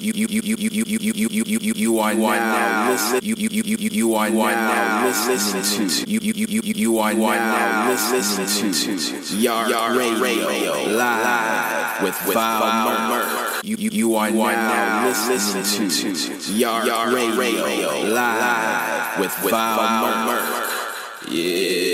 you you you you you you you you you you you are now listening. you you you you you are now listen to you you you you you are now listening to Yar Radio live with Val Merck. You you you are now listening to Yar Radio live with Val Merck. Yeah.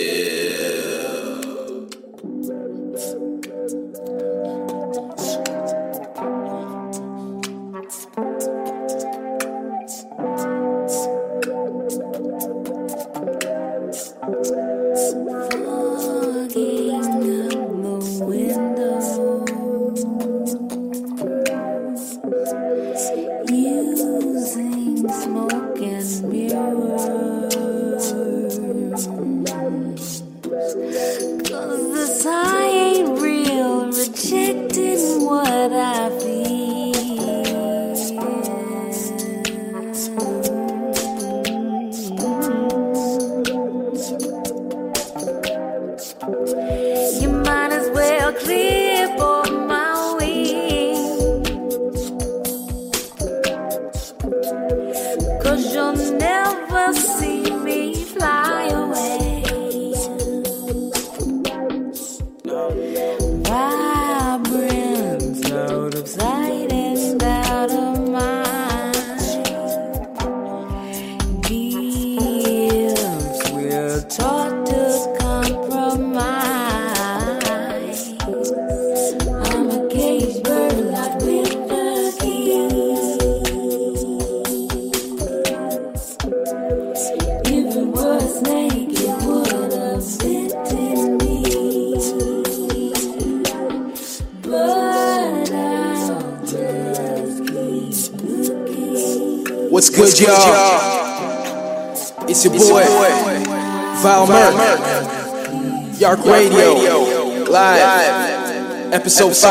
So Episode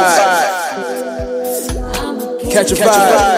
Catch a vibe.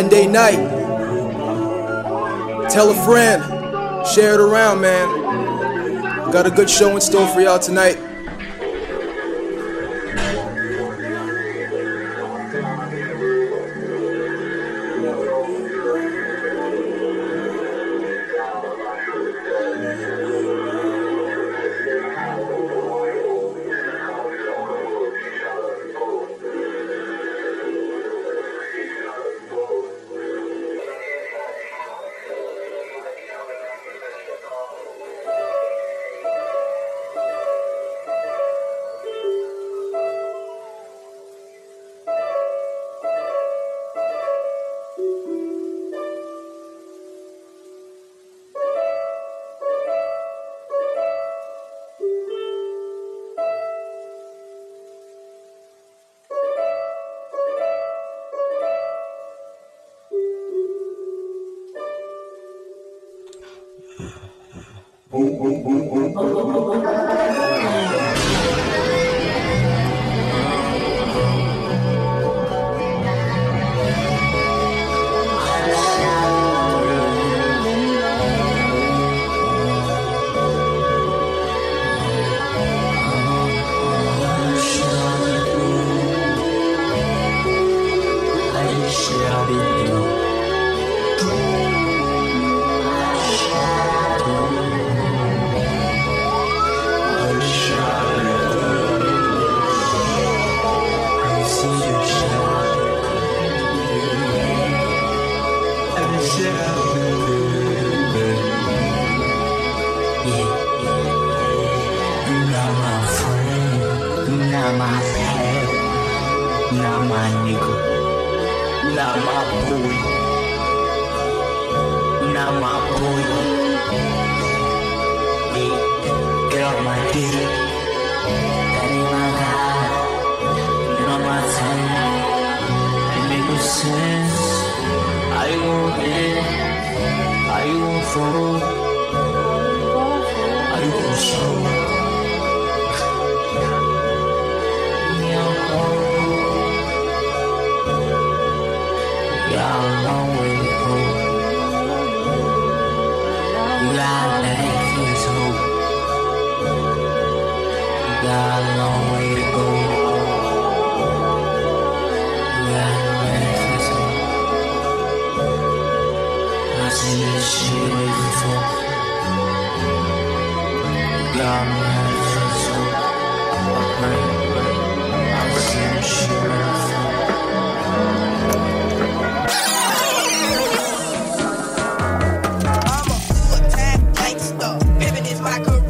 Monday night. Tell a friend, share it around, man. Got a good show in store for y'all tonight. what I could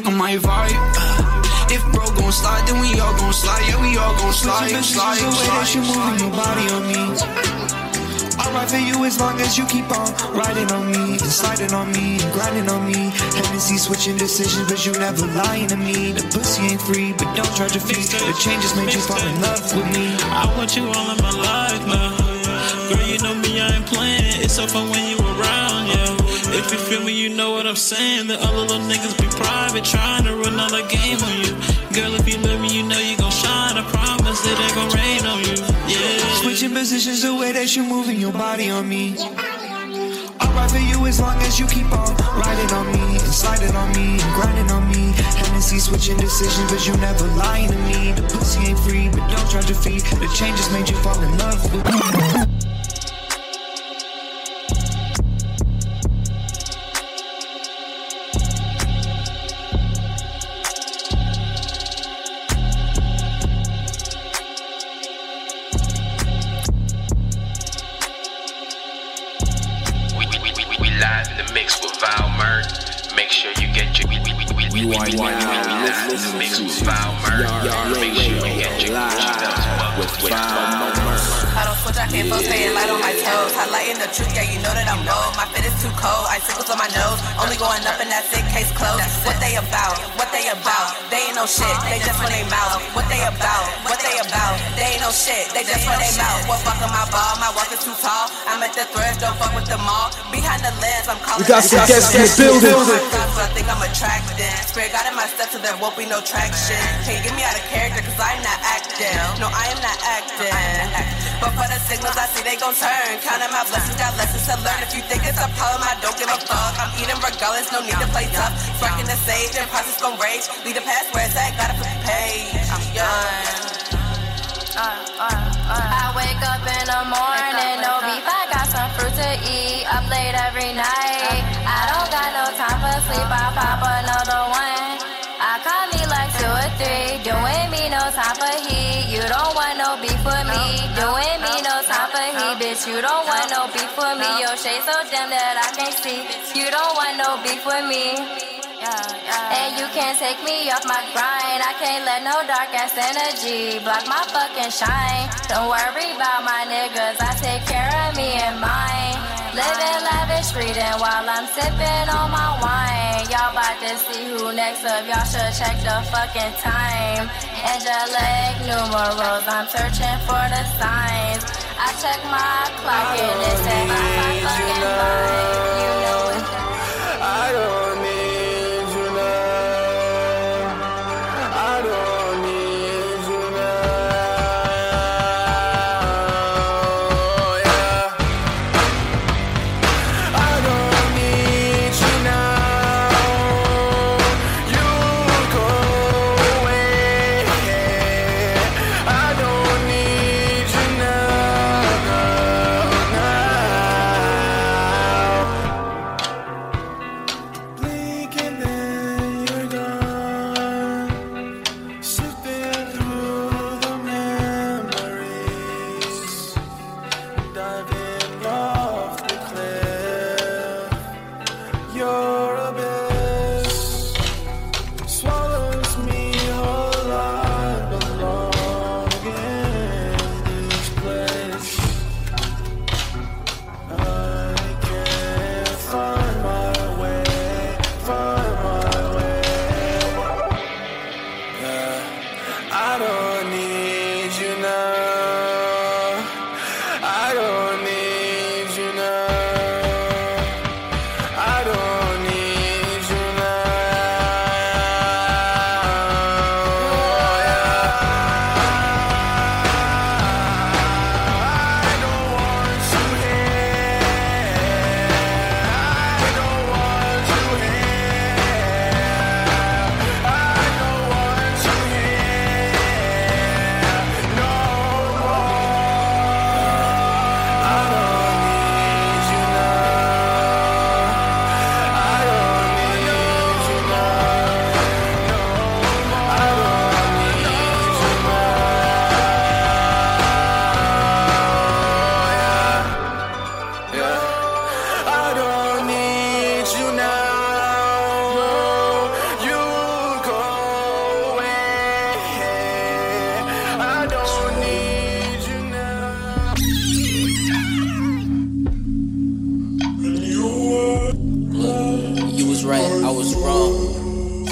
fucking my vibe. Uh, if bro gon' slide, then we all gon' slide. Yeah, we all gon' slide. Slide, slide, slide. the way that you moving your body on me. I'll ride for you as long as you keep on riding on me and sliding on me and grinding on me. Hennessy switching decisions, but you never lying to me. The pussy ain't free, but don't try to fix The changes made you fall in love with me. I want you all in my life now. Girl, you know me, I ain't playing. It's so fun when you yeah. If you feel me, you know what I'm saying. The other little niggas be private, trying to run another game on you. Girl, if you love me, you know you gon' shine. I promise it ain't gon' rain on you. Yeah. Switching positions, the way that you're moving your body on me. I'll ride for you as long as you keep on riding on me and sliding on me and grinding on me. Hennessy switching decisions, but you never lying to me. The pussy ain't free, but don't try to feed. The changes made you fall in love with me. They about? What they about? They ain't no shit, they just run they mouth. What they about? What they about? They ain't no shit, they just run they mouth. What fuck my ball? My walk is too tall. I'm at the threads, don't fuck with them all. Behind the lens, I'm calling We got some guests in the building. So I think I'm attracted. Spirit got in my steps so there won't be no traction. Can you get me out of character? Cause I'm not acting. No, I am not acting. But for the signals I see, they gon' turn. Counting my blessings, got lessons to learn. If you think it's a problem, I don't give a fuck. I'm eating regardless, no need to play tough. Sparking the sage and process gon' rage. Lead the past where it's at, gotta flip the page. I'm young. Uh, uh, uh. I wake up in the morning, no beef. I got some fruit to eat. Up late every night. I don't got no time for sleep. I pop another one. I call me like two or three. Doing me no time for heat. You don't want no beef with me. Doing me no time for heat, bitch. You don't want no beef with me. Your shade so dim that I can't see. You don't want no beef with me. And you can't take me off my grind. I can't let no dark ass energy block my fucking shine. Don't worry about my niggas, I take care of me and mine. Living lavish, reading while I'm sipping on my wine. Y'all about to see who next up. Y'all should check the fucking time. Angelic numerals, I'm searching for the signs. I check my clock and it said my fucking mind. You know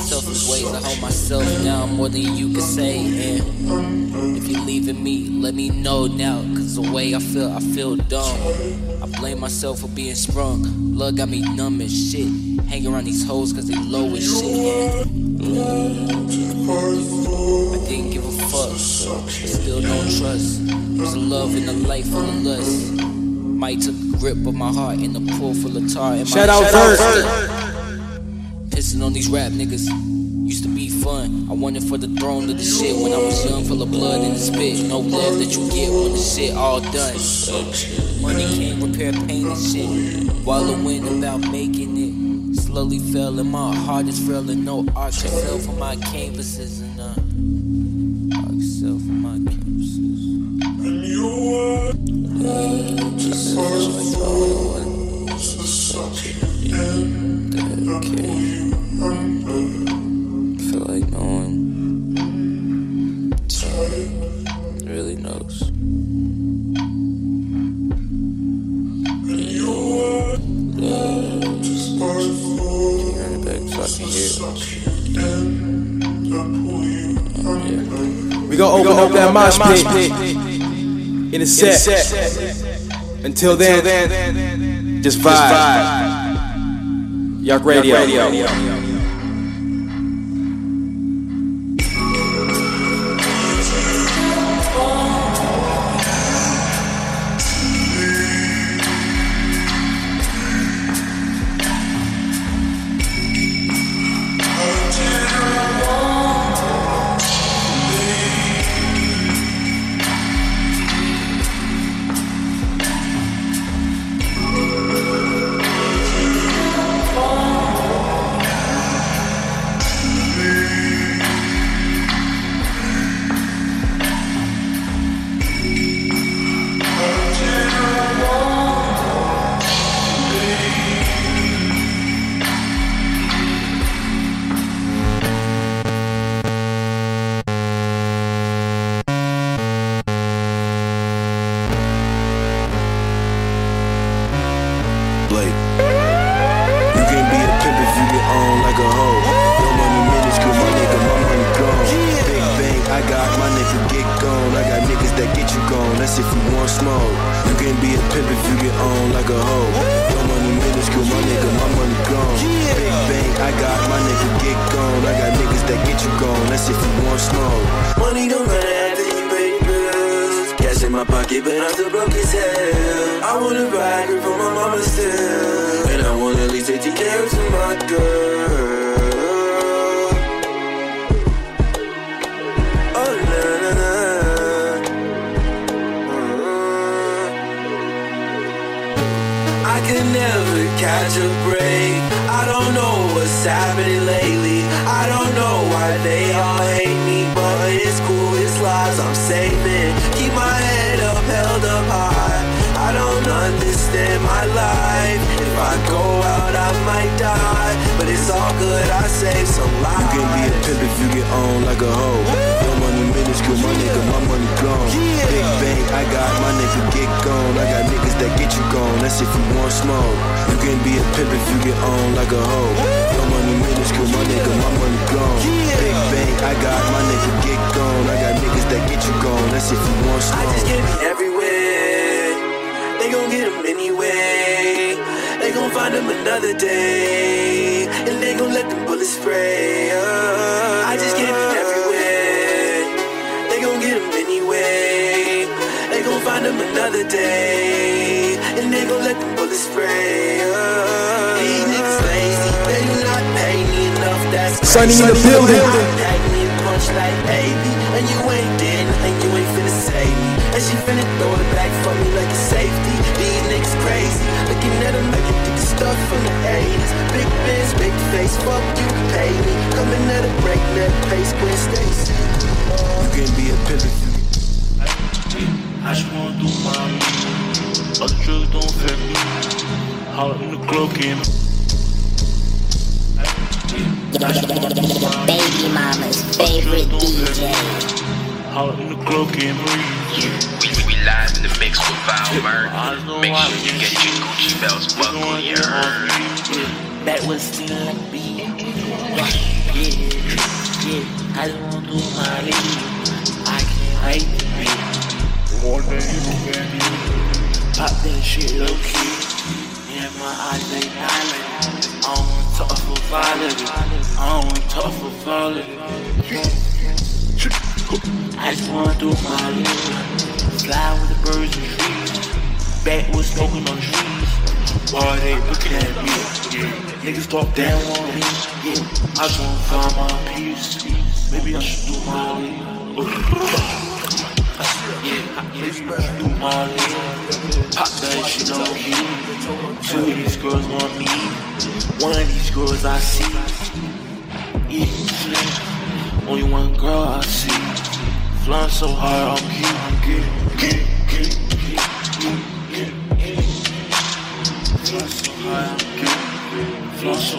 Selfish ways I hold myself down more than you can say. And if you're leaving me, let me know now. Cause the way I feel, I feel dumb. I blame myself for being sprung. Blood got me numb as shit. Hang around these hoes cause they low as shit. Yeah. I didn't give a fuck, still don't trust. There's a love in the life full of lust. Might took the grip of my heart in a pool full of tar. And Shout out Shout Vert. Pissing on these rap niggas used to be fun. I wanted for the throne of the shit when I was young, full of blood and spit. No love that you get when the shit all done. Money can't repair pain and shit. Wallowing about making it. Slowly fell and my heart is frail no art can sell for my canvases and uh, gonna open up that mosh pit in a set. Until then, just vibe. Yuck Radio. Another day. And they gon' let them bullets spray. Uh, I just can't everywhere. They gon' get them anyway. They gon' find them another day. And they gon' let them bullets spray. Uh, these niggas lazy. They not pay me enough. That's Sunny in the building. Me a punch like baby. And you ain't dead. And you ain't finna save me. And she finna throw it back for me like a safety. These niggas crazy. Looking at them like they think stuff from the 80s. Big biz, big face. Fuck you, pay me. Coming at a breakneck pace. Gwen Stacy. You can be a pimp if you I just wanna do my Other drugs don't affect me. Holler in the club game. Baby mama's favorite DJ. Holler in the club game. We, we live in the mix with Val Murray. Make sure you get your Gucci belts buckled, you heard? That was still like me. Yeah, yeah. I don't wanna do my lead. I can't hide it. More than you can Pop that shit low key. Yeah, my eyes they dilate. I don't want to talk for violence. I don't want to talk for violence. I just wanna do my little fly with the birds and trees. Back was smoking on the streets. Why they looking at me? Yeah. Niggas talk down on me. Yeah. I just wanna find my peace. Maybe I should do my Yeah, maybe I should do my Pop that shit on me. Two of these girls want me. One of these girls I see. Yeah, only one girl I see. Flying so hard, I'm getting, Flying so high, I'm getting, flying so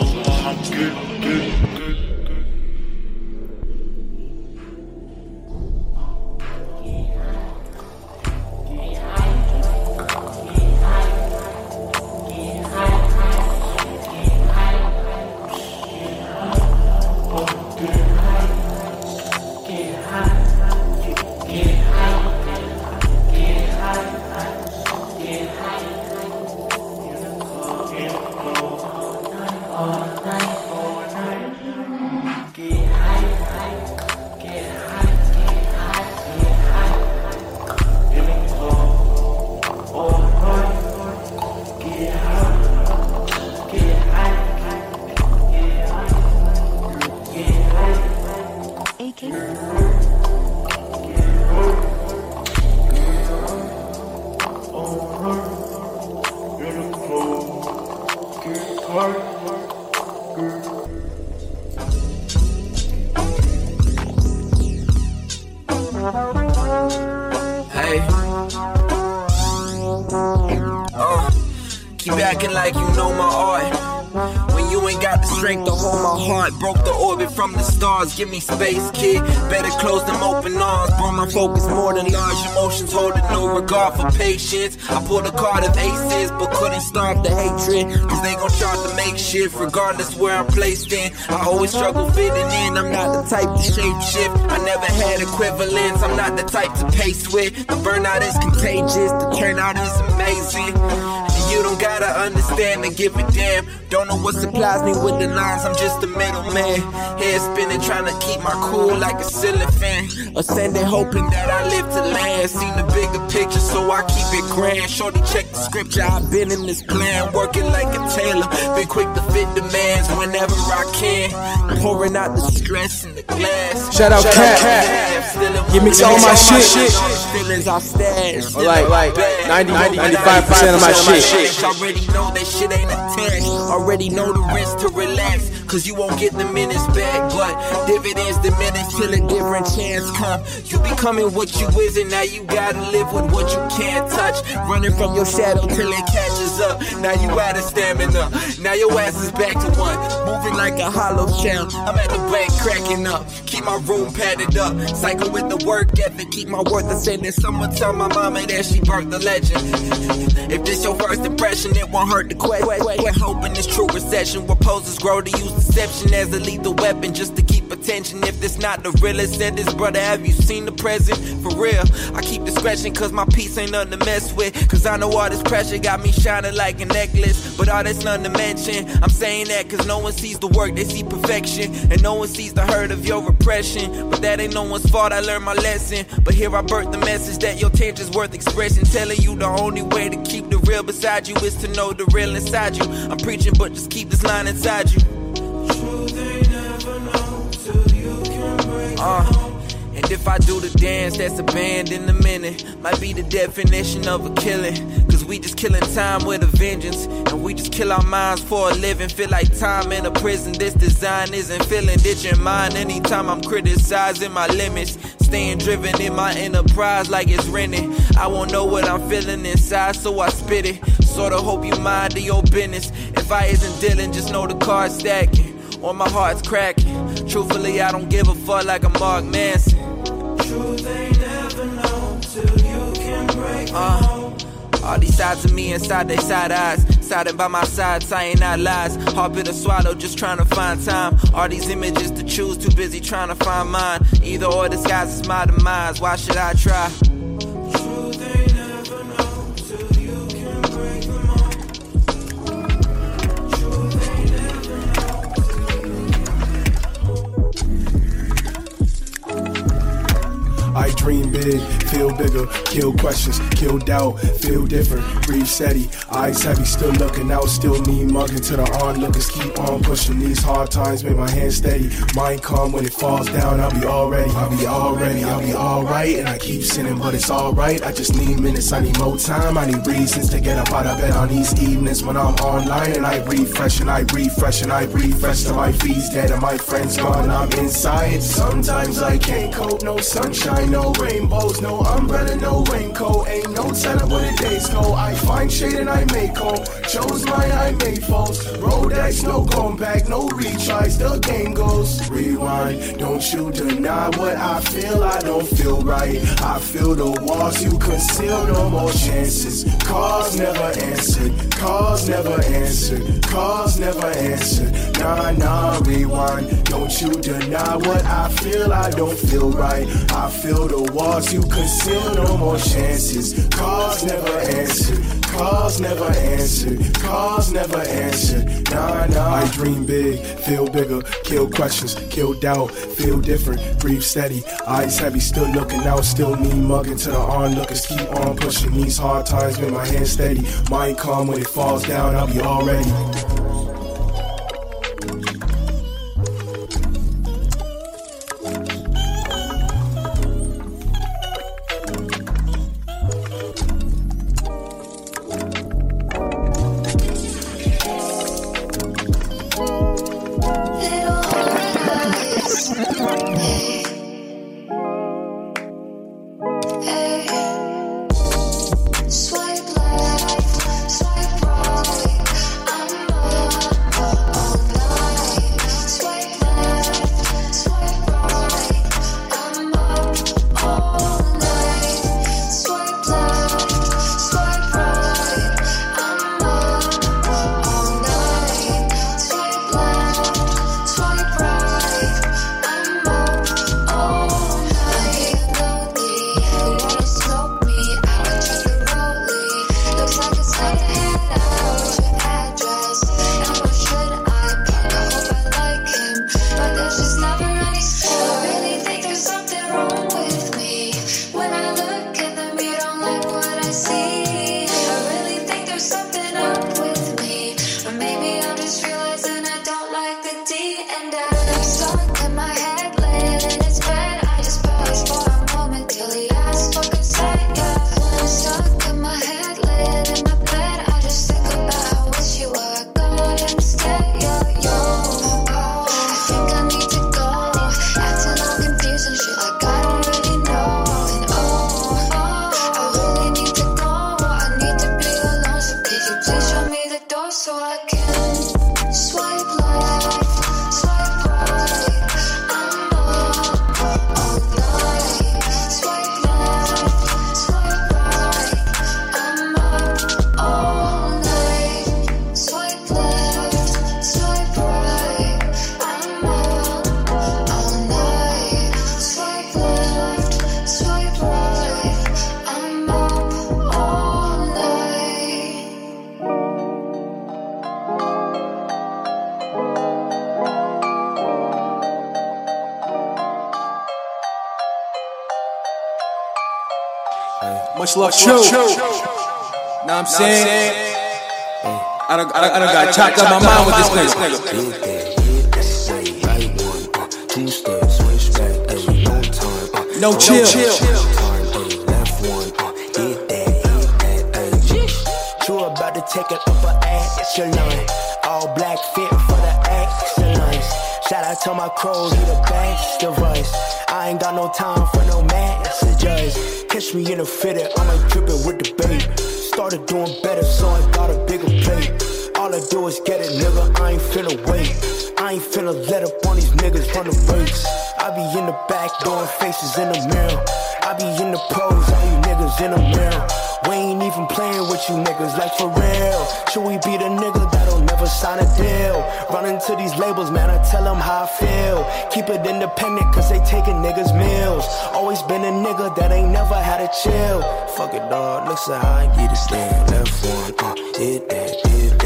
stars. Give me space, kid. Better close them open arms. Brought my focus more than large emotions. Holding no regard for patience. I pulled a card of aces, but couldn't stop the hatred. Cause they gon' try to make shift, regardless where I'm placed in. I always struggle fitting in. I'm not the type to shape shift. I never had equivalents. I'm not the type to pace with. The burnout is contagious. The turnout is amazing. And you don't gotta understand and give a damn. Don't know what supplies me with the lines, I'm just a middleman. Head spinning, trying to keep my cool like a ceiling fan. Ascending, hoping that I live to land. Seen the bigger picture, so I keep it grand. Shorty, check the scripture, I've been in this plan. Working like a tailor, been quick to fit demands whenever I can. Pouring out the stress in the glass. Shout out Cat. You mix all my shit. Feelings I stash. Or like, like 90, 95% of my shit. Already know that shit ain't attached. Already know the risk to relax. Cause you won't get the minutes back. But dividends diminish till a different chance come. You becoming what you isn't. Now you gotta live with what you can't touch. Running from your shadow till it catches up. Now you out of stamina. Now your ass is back to one. Moving like a hollow shell. I'm at the bank cracking up. Keep my room padded up. Cycle with the work ethic. Keep my worth ascending. Someone tell my mama that she birthed the legend. If this your first impression, it won't hurt to question. We're hoping this true recession where poses grow to use deception as a lethal weapon just to keep attention. If this not the realest, this brother, have you seen the present? For real, I keep discretion cause my peace ain't nothing to mess with. Cause I know all this pressure got me shining like a necklace. But all that's nothing to mention. I'm saying that cause no one sees the work, they see perfection. And no one sees the hurt of your repression. But that ain't no one's fault, I learned my lesson. But here I birth the message that your tension's worth expressing. Telling you the only way to keep the real beside you is to know the real inside you. I'm preaching, but just keep this line inside you. True, they never know till you can break Uh, if I do the dance, that's a band in a minute. Might be the definition of a killing. Cause we just killing time with a vengeance. And we just kill our minds for a living. Feel like time in a prison. This design isn't feeling. Ditching mine anytime I'm criticizing my limits. Staying driven in my enterprise like it's renting. I won't know what I'm feeling inside, so I spit it. Sorta hope you mind your business. If I isn't dealing, just know the card's stacking. Or my heart's cracking. Truthfully, I don't give a fuck like a Mark Manson. Truth ain't never known till you can break Uh, all these sides of me inside they side eyes. Siding by my side, saying out lies. Hard bit to swallow, just trying to find time. All these images to choose, too busy trying to find mine. Either or disguise is my demise. Why should I try? I dream big, feel bigger, kill questions, kill doubt, feel different, breathe steady, eyes heavy, still looking out, still need mugging to the onlookers, keep on pushing. These hard times, make my hands steady, mind calm when it falls down, I'll be already, I'll be already, I'll be alright, and I keep sinning, but it's alright, I just need minutes, I need more time, I need reasons to get up out of bed on these evenings when I'm online, and I refresh, and I refresh, and I refresh till my feet's dead, and my friends gone, I'm inside, sometimes I can't cope, no sunshine, no rainbows, no umbrella, no raincoat, ain't no telling where the days go, I find shade and I make home, chose mine, I made false, road dice, no going back, no retries, the game goes, rewind, don't you deny what I feel, I don't feel right, I feel the walls you conceal, no more. Chances, calls never answered, calls never answered, calls never answered, nah, nah, rewind, don't you deny what I feel, I don't feel right, I feel the walls you conceal, no more chances, calls never answered, calls never answered, calls never answered, nah, nah, I dream big, feel bigger, kill questions, kill doubt, feel different, breathe steady, eyes heavy, still looking out, still need mugging to the onlookers, keep on pushing these hard times, make my hands steady, mind calm when it falls down, I'll be already. Swipe chopped up my mind with this nigga. Two steps, switch back, ayy, no uh, No chill. Time, ayy, left one, did that, hit that, ayy. You about to take it up a echelon. All black fit for the excellence. Shout out to my crows, the best of us. I ain't got no time for no messages. Catch me in a fitted, I'ma drip it with the bait. Started doing better, so I got a bigger plate. All I do is get it, nigga. I ain't finna wait. I ain't finna let up on these niggas run the brakes. I be in the back doing faces in the mirror. I be in the pros, all you niggas in the mirror. We ain't even playing with you niggas like for real. Should we be the nigga that'll never sign a deal? Running to these labels, man, I tell them how I feel. Keep it independent, cause they taking niggas meals. Always been a nigga that ain't never had a chill. Fuck it, dog, listen how I get a ayy. Left one, uh, hit that,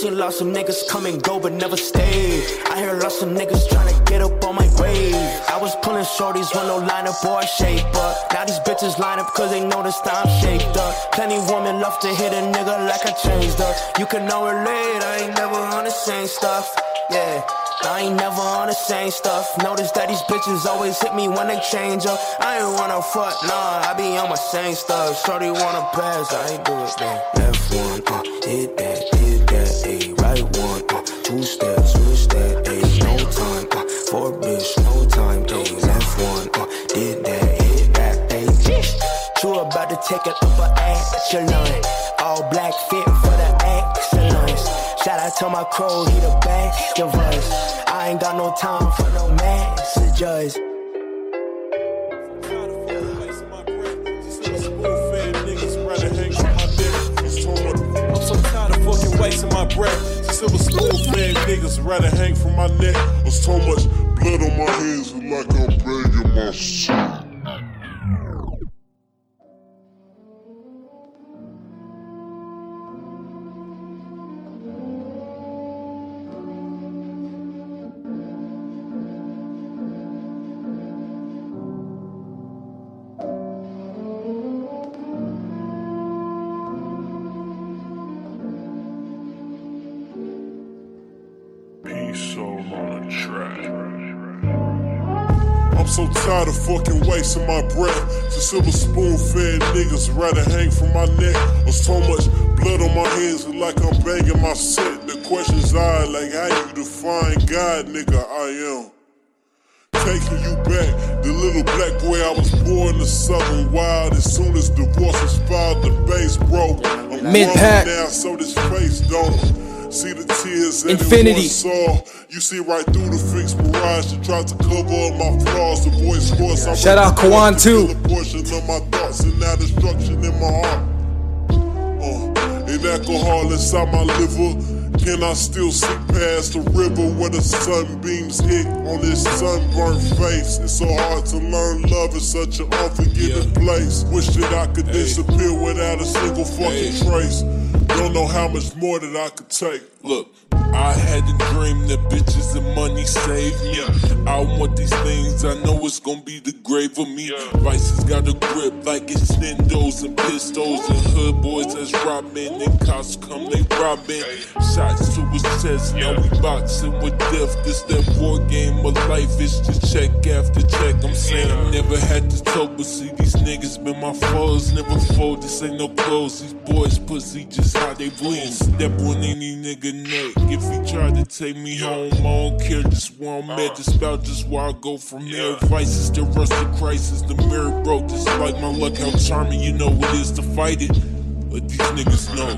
Seen lots of niggas come and go, but never stay. I hear lots of niggas trying to get up on my grave. I was pulling shorties with no lineup or shape up. Now these bitches line up cause they noticed I'm shaped up. Plenty women love to hit a nigga like I changed up. You can know relate, I ain't never on the same stuff. Yeah. I ain't never on the same stuff. Notice that these bitches always hit me when they change up. I ain't wanna fuck, nah, I be on my same stuff. Shorty wanna pass, I ain't do it then. Left one, uh, did that, did take it up a echelon. All black fit for the excellence. Shout out to my crow, he the best of us. I ain't got no time for no messages. I'm so tired of fucking wasting my breath. Silver spoon fed niggas rather hang from my neck. There's so much blood on my hands, it's like I'm begging my shit. Fucking wasting my breath. The silver spoon fed niggas rather hang from my neck. There's so much blood on my hands, like I'm begging my set. The questions are like how you define God, nigga, I am. Taking you back, the little black boy I was born the southern wild. As soon as divorce expired, the base broke. I'm Mid-pack. now, so this face don't. See the tears that Infinity. it saw. You see right through the fixed mirage to try to cover up my flaws. The voice force. I'm Shout out Kwan, too. A portion of my thoughts and now destruction in my heart. Uh, and alcohol inside my liver. Can I still see past the river where the sunbeams hit on this sunburned face? It's so hard to learn love in such an unforgiving place. Wish that I could disappear without a single fucking trace. Don't know how much more that I could take. Look, I had a dream that bitches and money saved me. I want these things, I know it's gonna be the grave of me. Vice has got a grip like it's Nindos and pistols and hood boys that's robbing and cops come they robbing. Shots to his chest, now we boxing with death. This that war game of life, is just check after check. I'm saying I never had to talk, but see these niggas been my foes, never fold. This ain't no clothes, these boys pussy just how they bleed. Step on any nigga neck if he try to take me home. I don't care just where I'm at, just about just where I go from here. Vice is the rust of crisis, the mirror broke. Just like my luck, how charming you know it is to fight it. But these niggas know.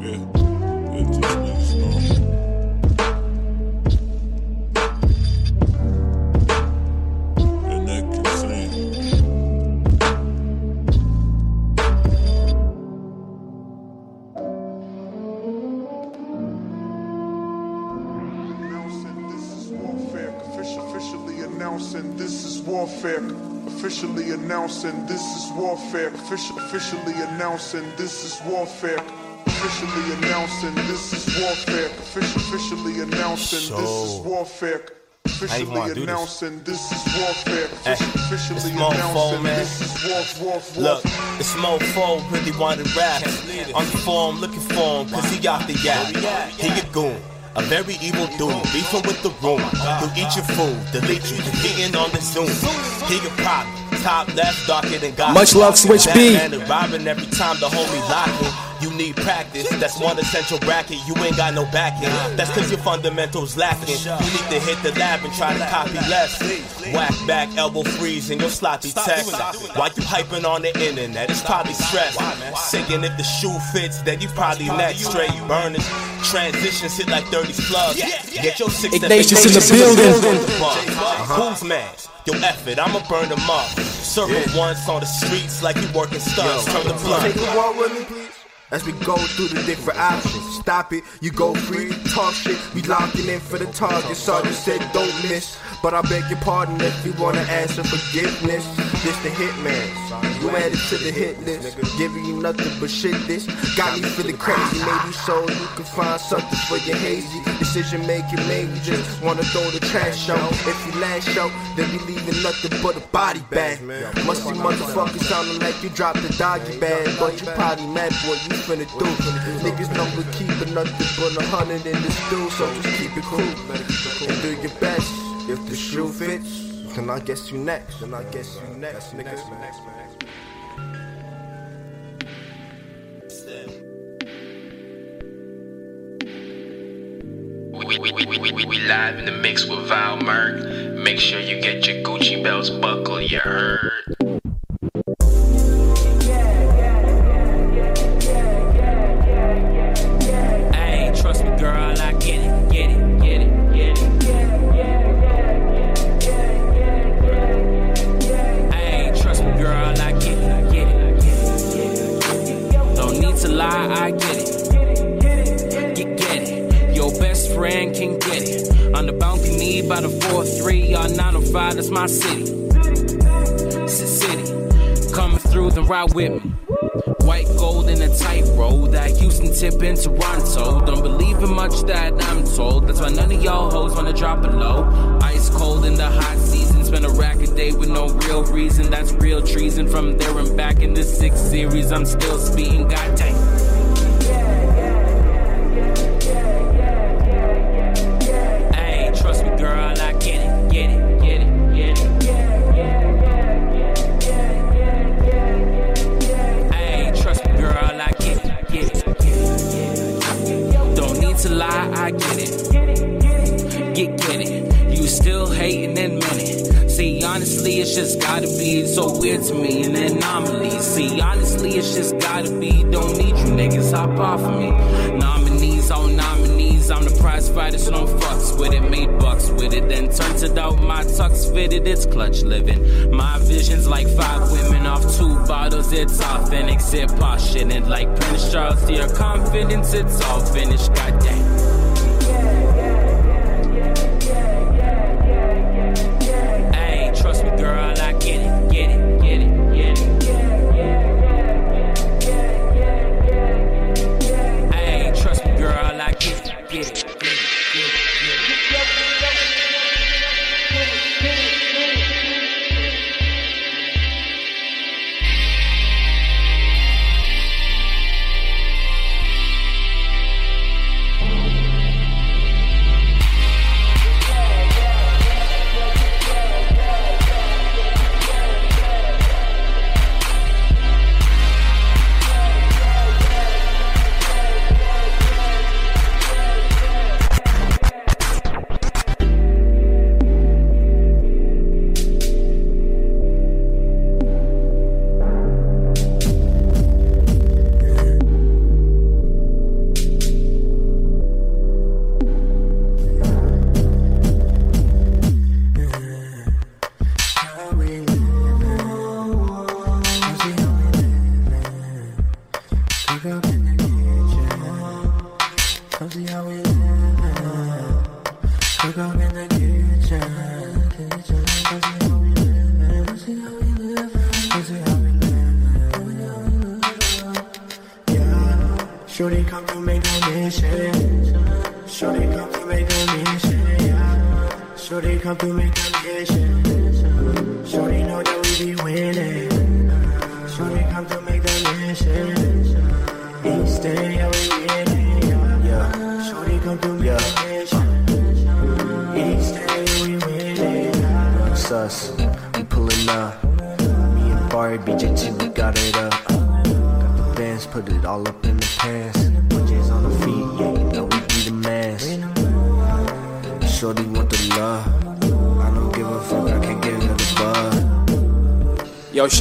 Yeah, announcing this is warfare. Official, officially announcing this is warfare. Officially announcing this is warfare. Official, officially announcing this is warfare. I wanna Officially do this. announcing this is warfare. Eh, officially it's Mofo, announcing man. this is war, war, war. Look, it's Mofo, really wanted rap. I'm for him, looking for him, cause he out the yap. He a goon. A very evil dude, beefing with the room. He'll eat your food, delete you, competing on the Zoom. He a pop, top left, darker than God. Much love, Switch B. Robin every time the homie locking. You need practice, that's one essential bracket. You ain't got no backing. That's cause your fundamentals lacking. You need to hit the lab and try to copy less. Whack back, elbow freeze, and your sloppy text. While you hyping on the internet, it's probably stress. Singing if the shoe fits, then you probably next. Straight burners, transitions hit like 30 plugs. Get your six Ignatius in the building. Uh-huh. Who's man? Yo, F it, I'ma burn them up. Circle once on the streets like you working stunts. Turn the blunt. Take a walk with me, please. As we go through the different options. Stop it, you go free, talk shit. We locking in for the target. Sergeant said don't miss. But I beg your pardon if you wanna ask for forgiveness. This the hitman. You added to the hit list. Giving you nothing but shit. This got me feeling crazy. Maybe so you can find something for your hazy decision making. Maybe just wanna throw the trash out. If you last show, then we leaving nothing but a body bag. Must see motherfuckers sounding like you dropped a doggy bag, but you probably mad boy. You finna do. Niggas know we keeping nothing but a hundred in the stew, so just keep it cool and do your best. If the shoe fits, then I guess you next. Then I guess you next, niggas. We, we, we, we, we, we live in the mix with Val Merck. Make sure you get your Gucci belts buckled, you heard? My city. City. Coming through, the ride with me. White gold in a tight roll that Houston tip in Toronto. Don't believe in much that I'm told. That's why none of y'all hoes wanna drop it low. Ice cold in the hot season. Spend a rack a day with no real reason. That's real treason. From there and back in the six series, I'm still speeding. God it's just gotta be so weird to me, an anomaly. See, honestly, it's just gotta be. Don't need you niggas, hop off of me. Nominees on nominees, I'm the prize fighter, so don't fucks with it. Made bucks with it, then turns it out my tux fitted. It's clutch living. My vision's like five women off two bottles. It's authentic, sit posh shit. Like Prince Charles, your confidence, it's all finished. Goddamn.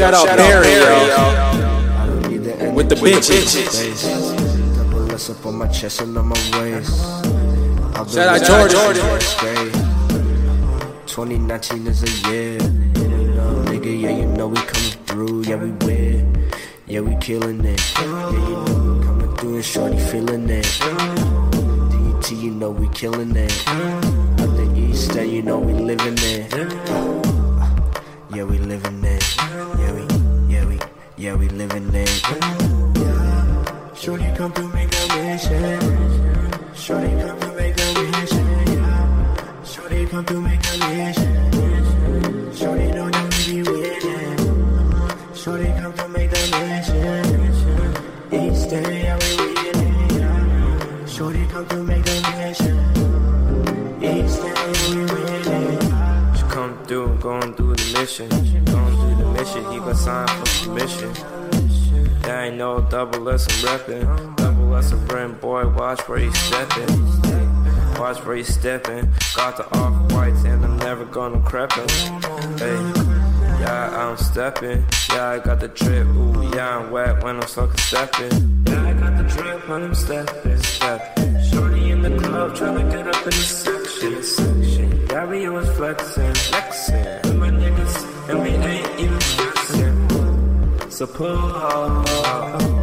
Shout out Perry, yo. With the bitches. Up on my chest and on my waist. Shout out with Jordan. that straight. 2019 is a year. Nigga, yeah, you know we coming through. Yeah, we win. Yeah, we killing it. Yeah, you know we coming through and shorty feeling it. DET, you know we killing it. Out the east, and you know we living it. Yeah, we living it. Yeah, we living in yeah. Shorty come through, make a mission. Reppin'. Double S, a brand boy, watch where he steppin'. Watch where he steppin'. Got the off whites, and I'm never gonna creppin'. Hey, yeah, I'm steppin'. Yeah, I got the drip. Ooh, yeah, I'm wet when I'm fucking steppin'. Yeah, I got the drip when I'm steppin'. Steppin'. Shorty in the club, tryna get up in the section. section. Yeah, we always flexin', flexin'. With my niggas, and we ain't even stressing. So pull up,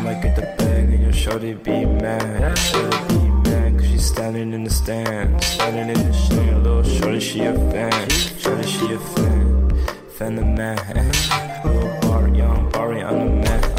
I'ma get the bag, and your shorty be mad. Shorty be mad, cause she's standing in the stand, standing in the stand. Little shorty, she a fan, shorty, she a fan, fan the man. Little bar, young Barry, I'm the man.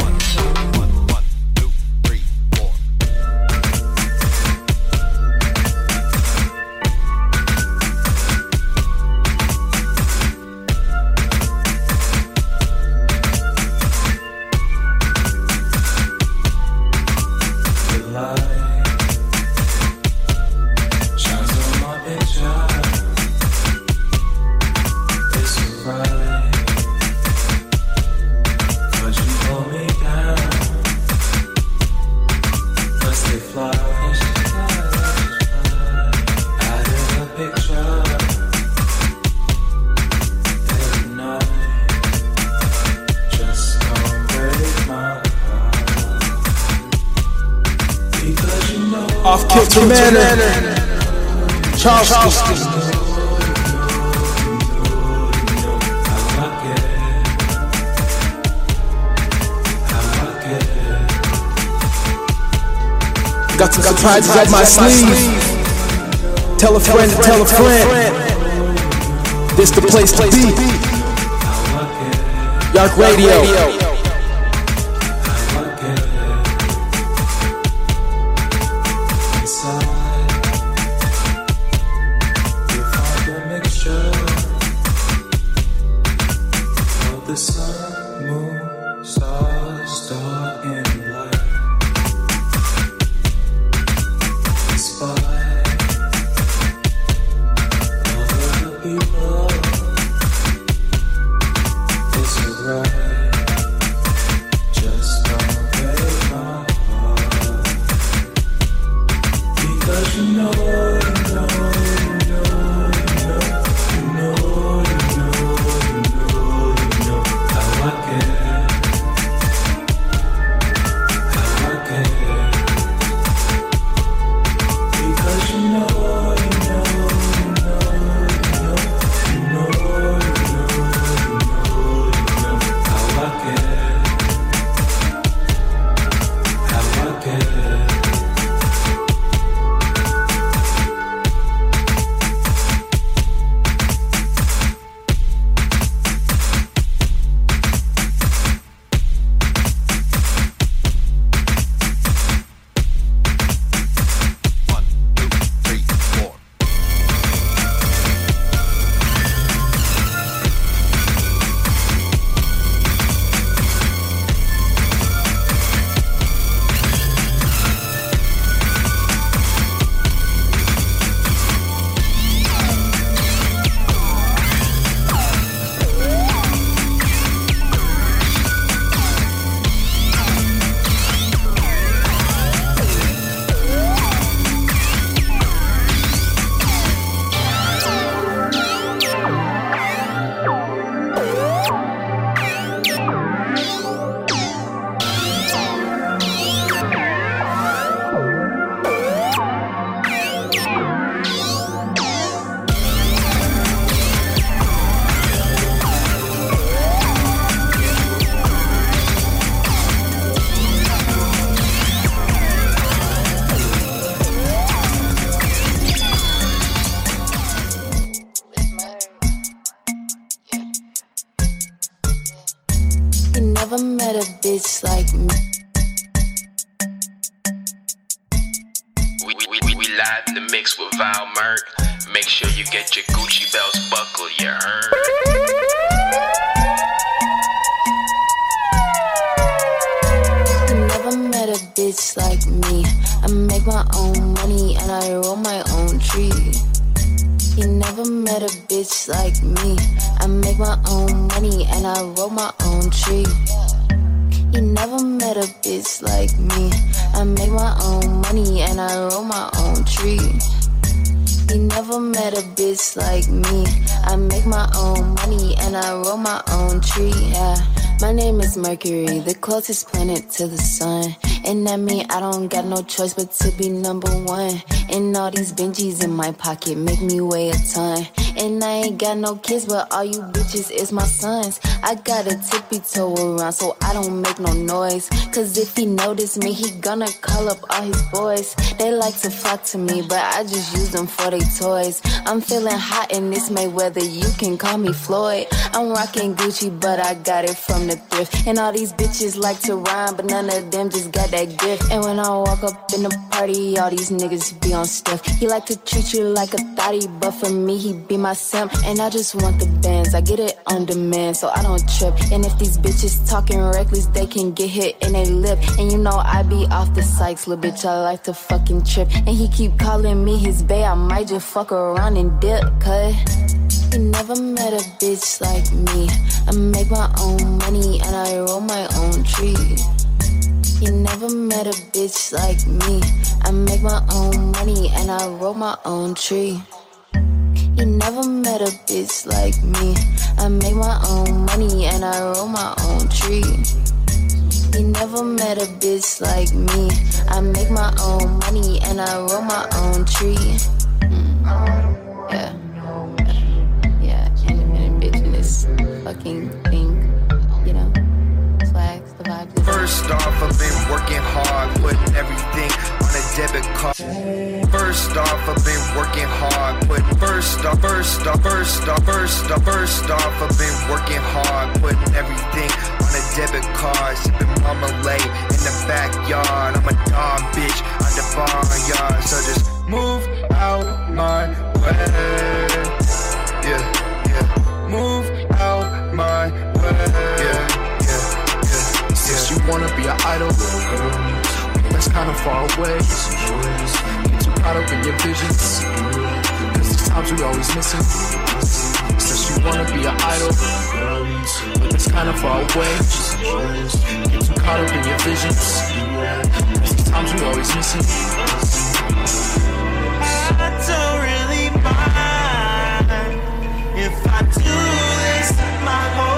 Charleston. Got some surprises up my sleeve. Tell a friend to tell a friend. This the place to be. Yark Radio. Bitch like me. I make my own money and I roll my own tree. Yeah. My name is Mercury, the closest planet to the sun. And that mean I don't got no choice but to be number one. And all these Benjis in my pocket make me weigh a ton. And I ain't got no kids, but all you bitches is my sons. I got a tippy toe around so I don't make no noise. Cause if he notice me, he gonna call up all his boys. They like to flock to me, but I just use them for they toys. I'm feeling hot in this Mayweather, you can call me Floyd. I'm rocking Gucci, but I got it from the thrift. And all these bitches like to rhyme, but none of them just got that gift. And when I walk up in the party, all these niggas be on stuff. He like to treat you like a thotty, but for me, he be my simp. And I just want the bands, I get it on demand, so I don't trip. And if these bitches talking reckless, they can get hit in a lip. And you know I be off the Sykes, little bitch, I like to fucking trip. And he keep calling me his bae, I might just fuck around and dip, cut. Never met a bitch like me. I make my own money and I roll my own tree. You never met a bitch like me. I make my own money and I roll my own tree. You never met a bitch like me. I make my own money and I roll my own tree. You never met a bitch like me. I make my own money and I roll my own tree. Mm. Yeah. Yeah, independent bitch in this fucking thing. You know, flags, the vibes. First off, I've been working hard, putting everything debit card. First off, I've been working hard, putting first off, first off, first off, first off, first off, I've been working hard, putting everything on a debit card. Sipping marmalade in the backyard. I'm a dog bitch on the barnyard, so just move out my way. Yeah, yeah, move out my way. Yeah. Kinda far away. Get too caught up in your visions, cause there's times we always missing. Since you wanna be an idol, but that's kinda far away. Get too caught up in your visions, cause there's times we always missing. I don't really mind if I do this my whole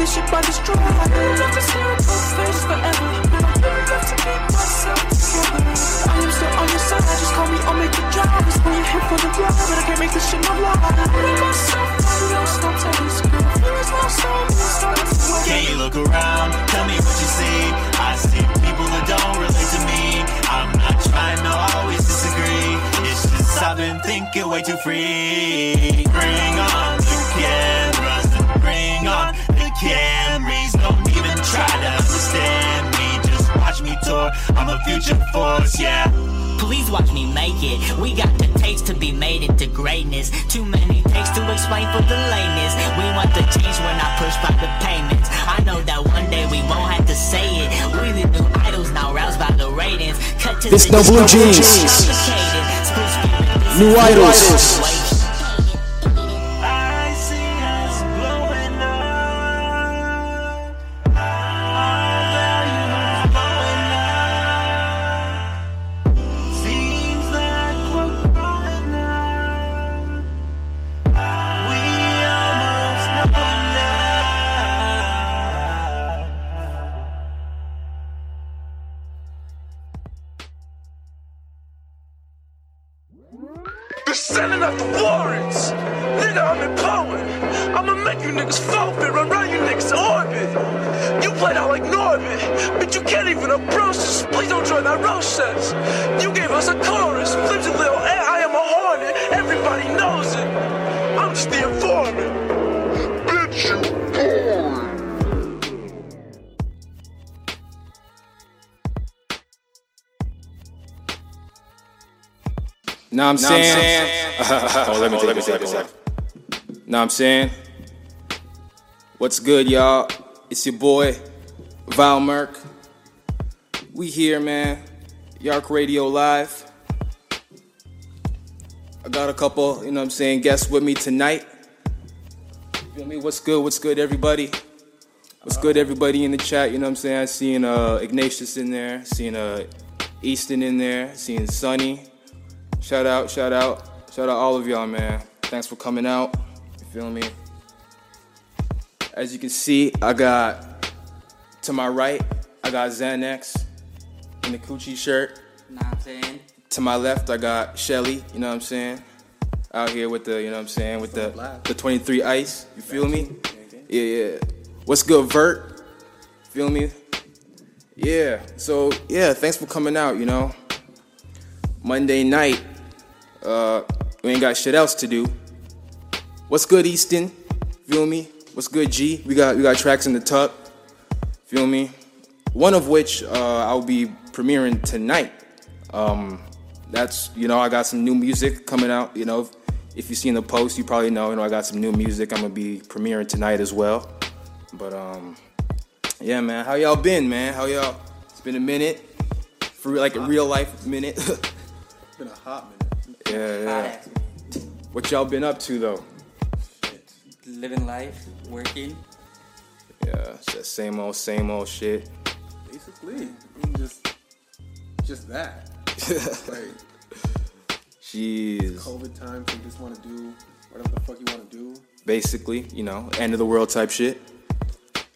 this shit by the straw. I really love to stare at both faces forever. But I really love to keep myself together. I am still on your side, just call me, I'll make the drive. It's when you're here for the ride, but I can't make this shit my life. I really myself, I'm lost, don't tell me so. Feelings lost, so I'm starting to. Can you look around? Tell me what you see. I see people that don't relate to me. I'm not trying to always disagree. It's just I've been thinking way too free. Bring on the cameras, bring on the Camrys. Don't even try to understand me. Just watch me tour. I'm a future force, yeah. Please watch me make it. We got the taste to be made into greatness. Too many takes to explain for the lateness. We want the change when I push by the payments. I know that one day we won't have to say it. We the new idols now roused by the ratings. Cut to This the no blue jeans. complicated. Spoon spewing, New idols. What I'm Know saying? oh, let me Oh, take let a me take second. Know what I'm saying? What's good, y'all? It's your boy, Val Merck. We here, man. Yark Radio Live. I got a couple, you know what I'm saying, guests with me tonight. You Feel me? What's good? What's good, everybody? What's good, everybody in the chat? You know what I'm saying? I seen uh, Ignatius in there, seeing uh, Easton in there, seeing Sonny. Shout out, shout out, shout out all of y'all, man. Thanks for coming out. You feel me? As you can see, I got to my right, I got Xanax in the Coochie shirt. Know what I'm saying? To my left, I got Shelly, you know what I'm saying? Out here with the, you know what I'm saying, with the the 23 ice. You feel me? Yeah, yeah. What's good, Vert? Feel me? Yeah. So, yeah, thanks for coming out, you know. Monday night, uh, we ain't got shit else to do. What's good, Easton? Feel me? What's good, G? We got we got tracks in the tuck. Feel me? One of which uh, I'll be premiering tonight. Um, that's you know I got some new music coming out. You know, if, if you seen the post, you probably know. You know I got some new music. I'm gonna be premiering tonight as well. But um, yeah, man, how y'all been, man? How y'all? It's been a minute, for like a real life minute. it's Been a hot minute. Yeah, yeah. What y'all been up to though? Living life, working. Yeah, it's that same old, same old shit. Basically, I mean, just, just that. like Jeez. COVID time, so you just want to do whatever the fuck you want to do. Basically, you know, end of the world type shit.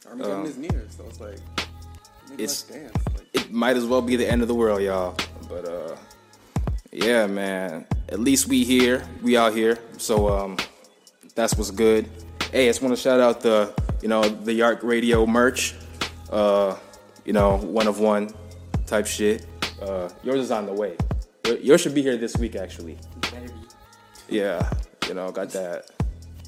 Armageddon Um, is near, so it's like, make it's- dance. Like, It might as well be the end of the world, y'all. But uh, yeah, man. At least we here, we out here. So um, that's what's good. Hey, I just want to shout out the, you know, the Yark Radio merch. Uh, you know, one of one type shit. Uh, yours is on the way. Yours should be here this week, actually. Yeah, you know, got that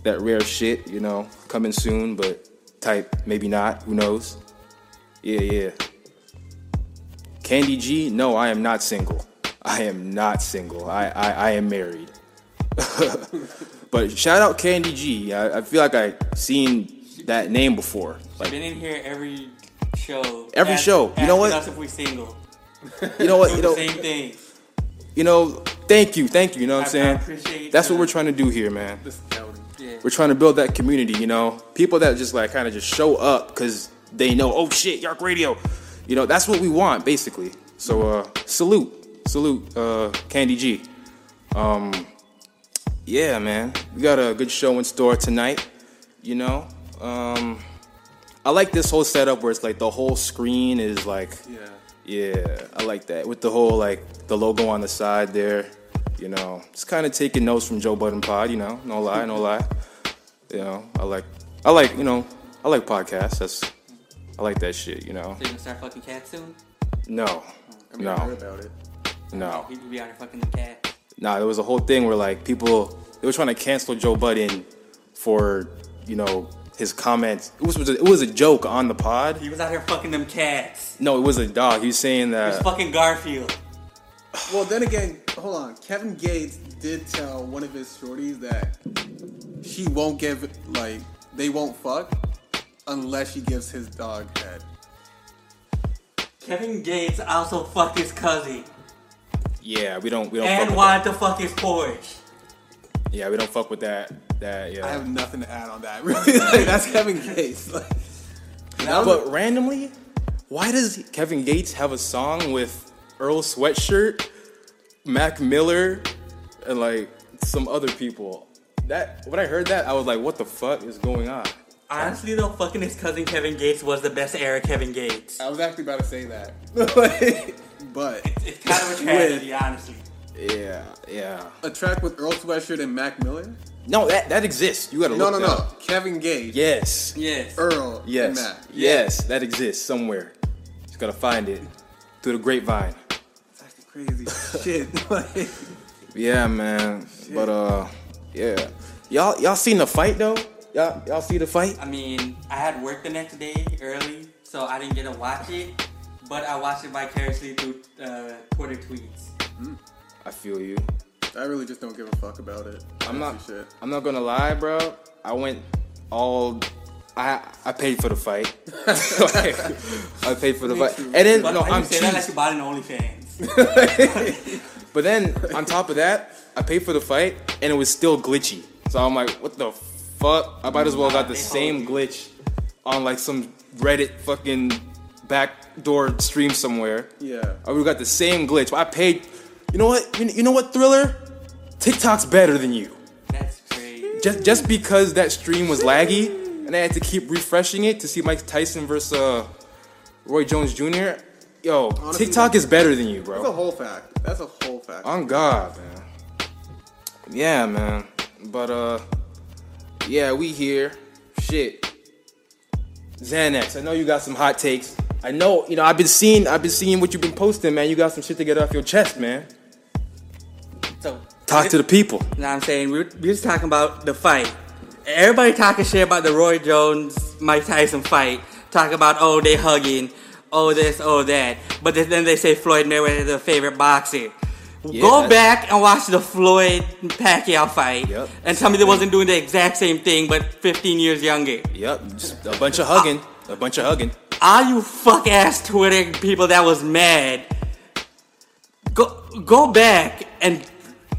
that rare shit, you know, coming soon, but type maybe not, who knows? Yeah, yeah. Candy G, no, I am not single. I am not single. I I, I am married. but shout out Candy G. I, I feel like I seen that name before. Like, been in here every show. Every Ask- show. You know what? Us if we single. You know what? Do You the know, same thing. you know, thank you, thank you. You know what I'm I- I saying? appreciate That's the- what we're trying to do here, man. Yeah. We're trying to build that community, you know, people that just like kind of just show up because they know, oh shit, Yark Radio, you know, that's what we want basically. So uh, salute, salute, uh, Candy G. Um, yeah, man, we got a good show in store tonight. You know, um, I like this whole setup where it's like the whole screen is like, yeah. yeah, I like that with the whole like the logo on the side there. You know, just kind of taking notes from Joe Budden Pod. You know, no lie, no lie. You know, I like, I like, you know, I like podcasts. That's, I like that shit. You know, So you gonna start fucking cats soon? no, I mean, I heard no, about it. No. People be out here fucking the cat. Nah, there was a whole thing where like people they were trying to cancel Joe Budden for you know his comments. It was it was a joke on the pod. He was out here fucking them cats. No, it was a dog. He was saying It was that. fucking Garfield. Well, then again, hold on. Kevin Gates did tell one of his shorties that he won't give like they won't fuck unless she gives his dog head. Kevin Gates also fucked his cousin Yeah, we don't we don't fuck and with wanted to fuck is Porsche. Yeah, we don't fuck with that. That yeah. I have nothing to add on that. Really, like, that's Kevin Gates. Like, that was but randomly, why does Kevin Gates have a song with Earl Sweatshirt, Mac Miller, and like some other people? That when I heard that, I was like, "What the fuck is going on?" Honestly, though, fucking his cousin Kevin Gates was the best era Kevin Gates. I was actually about to say that. Like, but It's kind of a tragedy, honestly. Yeah, yeah. A track with Earl Sweatshirt and Mac Miller? No, that that exists. You gotta No, look no, no, no. Kevin Gates. Yes. Yes. Earl. Yes. And Mac. Yes, that exists somewhere. Just gotta find it through the grapevine. That's Crazy shit. Like, Yeah, man. But uh, yeah. Y'all y'all seen the fight though? Y'all y'all see the fight? I mean, I had work the next day early, so I didn't get to watch it. But I watched it vicariously through uh, Twitter tweets. I feel you. I really just don't give a fuck about it. I'm not. Shit. I'm not gonna lie, bro. I went all. I I paid for the fight. I paid for the fight, and then But no, I'm say that like cheap. you bought an OnlyFans. But then on top of that, I paid for the fight, and it was still glitchy. So I'm like, what the fuck? I might as well got the same glitch on like some Reddit fucking backdoor stream somewhere. Yeah. I would got the same glitch. I paid. You know what? You, you know what, Thriller? TikTok's better than you. That's crazy. Just just because that stream was laggy, and I had to keep refreshing it to see Mike Tyson versus uh, Roy Jones Jr. Yo, Honestly, TikTok is better than you, bro. That's a whole fact. That's a whole fact. On God, man. Yeah, man. But uh, yeah, we here. Shit. Xanax. I know you got some hot takes. I know, you know, I've been seeing, I've been seeing what you've been posting, man. You got some shit to get off your chest, man. So Talk to the people. You know what I'm saying? We are just talking about the fight. Everybody talking shit about the Roy Jones Mike Tyson fight. Talk about oh they hugging, oh this, oh that. But then they say Floyd Mayweather is their favorite boxer. Yeah, Go back and watch the Floyd Pacquiao fight, yep, and tell me they wasn't doing the exact same thing, but 15 years younger. Yep, just a bunch of hugging, a bunch of hugging. All you fuck ass Twitter people that was mad, go go back and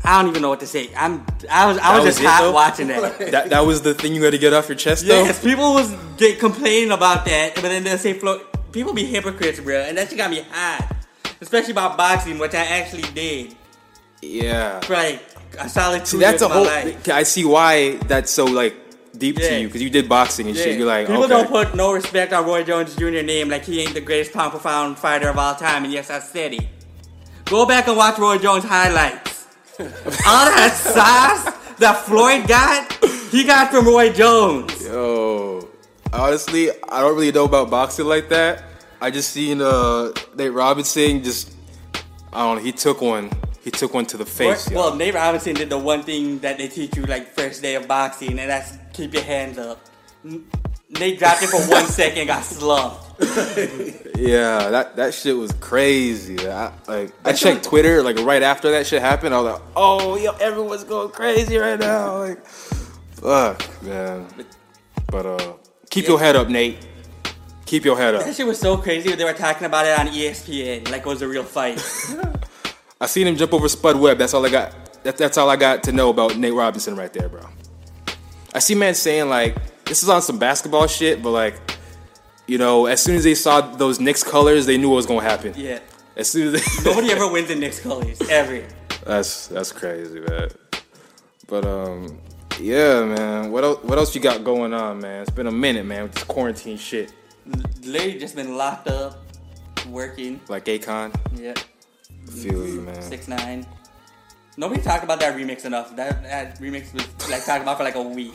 I don't even know what to say. I'm I was I That was just it, hot though? watching that. that. That was the thing you had to get off your chest, though. Yes, people was get complaining about that, but then they say Flo- people be hypocrites, bro, and that shit got me hot. Especially about boxing, which I actually did Yeah. for like a solid two See, that's a whole. life. I see why that's so like deep Yeah. to you because you did boxing and Yeah. shit. You're like, people okay. don't put no respect on Roy Jones Jr. name like he ain't the greatest pound for pound fighter of all time, and yes, I said it. Go back and watch Roy Jones highlights. all that sauce that Floyd got, he got from Roy Jones. Yo, honestly, I don't really know about boxing like that. I just seen uh Nate Robinson just. I don't know. He took one. He took one to the face. yo. Well, Nate Robinson did the one thing that they teach you like first day of boxing, and that's keep your hands up. N- Nate dropped it for one second, got slumped. Yeah, that, that shit was crazy. I, like I checked Twitter like right after that shit happened. I was like, oh yo, everyone's going crazy right now. Like, fuck, man. But uh, keep your head up, Nate. Keep your head up. That shit was so crazy. They were talking about it on ESPN like it was a real fight. I seen him jump over Spud Webb. That's all I got. That, that's all I got to know about Nate Robinson right there, bro. I see man saying like this is on some basketball shit, but like, you know, as soon as they saw those Knicks colors, they knew what was gonna happen. Yeah. As soon as they, Nobody ever wins in Knicks colors ever. That's that's crazy, man. But um, yeah, man. What else? What else you got going on, man? It's been a minute, man, with this quarantine shit. Literally just been locked up, working. Like Akon. Yeah. Feel you, man. Six nine. Nobody talked about that remix enough. That, that remix was like talked about for like a week.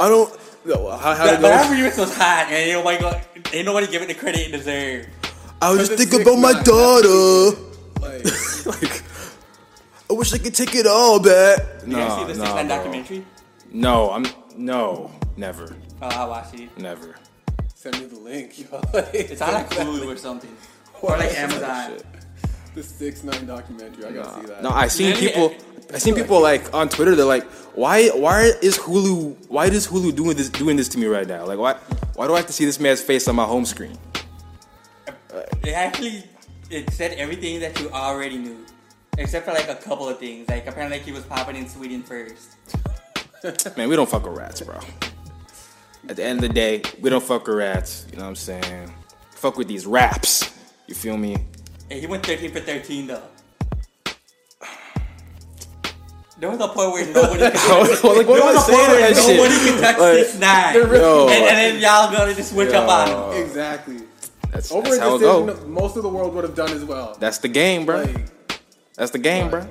I don't. How, how that, to but that go? remix was hot, and ain't nobody, go, ain't nobody give it the credit it deserved. I was just thinking about my daughter. like, like, I wish I could take it all back. You guys see the Six Nine documentary? No, I'm no, never, Oh, I watched it. never. Send me the link. yo. It's on like Hulu or something, or like Amazon. The six nine documentary. I gotta see that. No, I seen people. I seen people like on Twitter. They're like, why? Why is Hulu? Why is Hulu doing this? Doing this to me right now? Like, why? Why do I have to see this man's face on my home screen? It actually it said everything that you already knew, except for like a couple of things. Like apparently like he was popping in Sweden first. Man, we don't fuck with rats, bro. At the end of the day, we don't fuck with rats. You know what I'm saying? Fuck with these raps. You feel me? Hey, he went 13 for 13 though. There was a point where nobody could touch Like, what there am was I a point where that shit? nobody could touch Like, six nine, yo. and, and then y'all gonna just switch up on him. Exactly. That's, Over that's a how it decision, go. most of the world would have done as well. That's the game, bro. Like, That's the game, bro.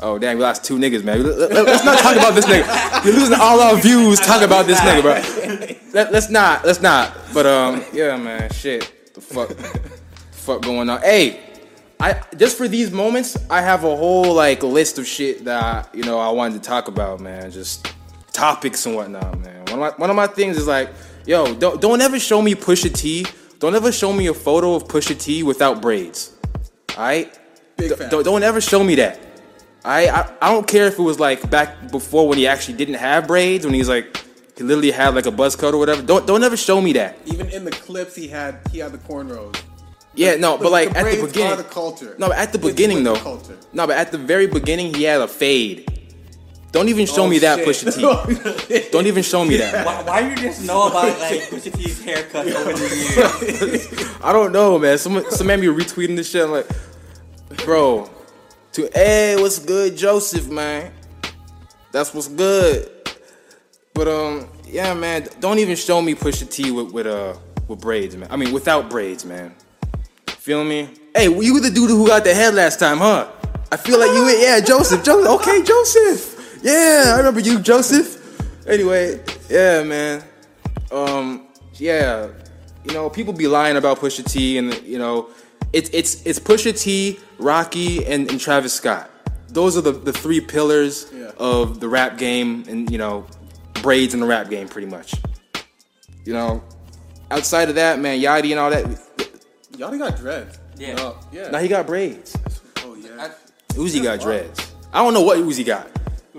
Oh damn, we lost two niggas, man. Let, us not talk about this nigga. You're losing all our views. Talk about this nigga, bro. Let, us not. Let's not. But um, yeah, man. Shit. The fuck. Fuck going on? Hey, I just for these moments, I have a whole like list of shit that I, you know I wanted to talk about, man. Just topics and whatnot, man. One of my one of my things is like, yo, don't don't ever show me Pusha T. Don't ever show me a photo of Pusha T without braids. All right. D- don't, don't ever show me that. I, I I don't care if it was like back before when he actually didn't have braids, when he's like he literally had like a buzz cut or whatever. Don't don't ever show me that. Even in the clips, he had he had the cornrows. Yeah, no, but like the at the braids beginning, are the culture. no, at the It's beginning with the though, culture. no, but at the very beginning he had a fade. Don't even show Oh, me that shit. Pusha T. don't even show me that. Why, why you just know about like Pusha T's haircut over the years? I don't know, man. Some some man be retweeting this shit. I'm like, bro, to hey, what's good, Joseph, man? That's what's good. But um, yeah, man. Don't even show me Pusha T with with uh with braids, man. I mean, without braids, man. Feel me? Hey, you were the dude who got the head last time, huh? I feel like you, yeah, Joseph, Joseph. Okay, Joseph. Yeah, I remember you, Joseph. Anyway, yeah, man. Um, yeah, you know, people be lying about Pusha T, and you know, it's it's it's Pusha T, Rocky, and, and Travis Scott. Those are the, the three pillars Yeah. of the rap game, and you know, braids in the rap game, pretty much. You know, outside of that, man, Yachty and all that. Y'all he got dreads. Yeah. No, yeah. Now he got braids. Oh yeah. Uzi got dreads. I don't know what Uzi got.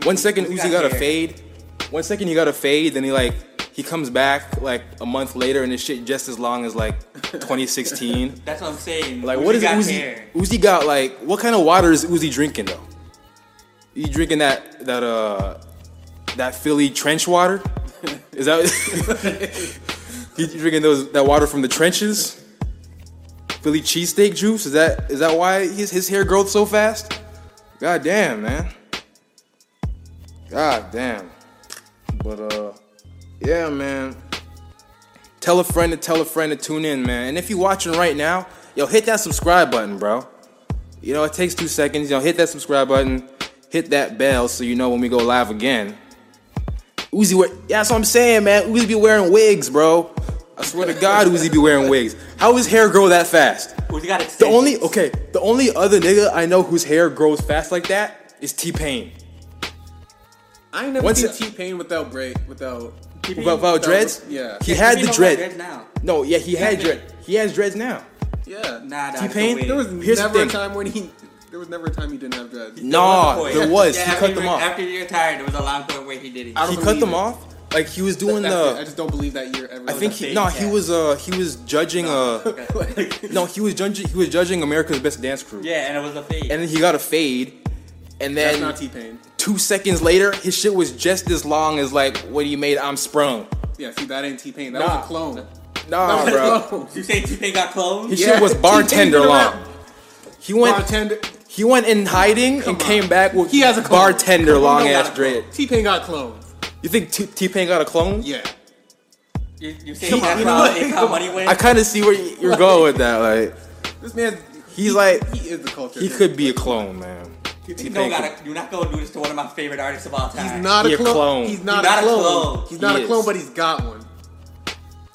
One second Uzi Uzi got got a fade. One second he got a fade, then he like he comes back like a month later and his shit just as long as like 2016. That's what I'm saying. Like Uzi what is got Uzi? hair. Uzi got like what kind of water is Uzi drinking though? You drinking that that uh that Philly trench water? Is that he drinking those that water from the trenches? Philly cheesesteak juice? Is that is that why his his hair growth so fast? God damn, man. God damn. But uh yeah, man. Tell a friend to tell a friend to tune in, man. And if you're watching right now, yo, hit that subscribe button, bro. You know, it takes two seconds. You know, hit that subscribe button, hit that bell so you know when we go live again. Uzi, wear, yeah, that's what I'm saying, man. Uzi be wearing wigs, bro. I swear to God, Uzi be wearing wigs. How his hair grow that fast? Uzi got The only okay, the only other nigga I know whose hair grows fast like that is T Pain. I ain't never Once seen T Pain without braid without Without, without dreads? Yeah. He Yeah, had T-Pain the dread. dreads now. No, yeah, he had Yeah. dread. He has dreads now. Yeah. Nah, nah, T-Pain? no. There was Here's the never a time when he. There was never a time he didn't have dreads. Nah, point. there was. Yeah, he after cut them re- off. After you retired, there was a long point where he did it. I don't He cut them it. off. Like he was doing That's it. I just don't believe that year ever. I think he no, he cat. was uh he was judging uh no he was judging he was judging America's Best Dance Crew. Yeah, and it was a fade. And then he got a fade, and That's then not T Pain. two seconds later his shit was just as long as like when he made I'm Sprung. Yeah, see that ain't T Pain. That Nah. was a clone. Nah, that was bro. a clone. you say T-Pain got cloned? His Yeah, shit was bartender long. He went Bartender. he went in hiding and came back with He has a clone. bartender Come long he got ass dread. T Pain got cloned. You think T Pain got a clone? Yeah. You, you say Come that's on, you know how, what? it's how money wins? I kind of see where you- you're going with that. Like This man. he's like He is the culture. he could be a clone, man. You T-Pain don't could- gotta, you're not gonna do this to one of my favorite artists of all time. He's not He a a clone. clone. He's not, He's a, not a clone. clone. He's not He a clone, is. but he's got one.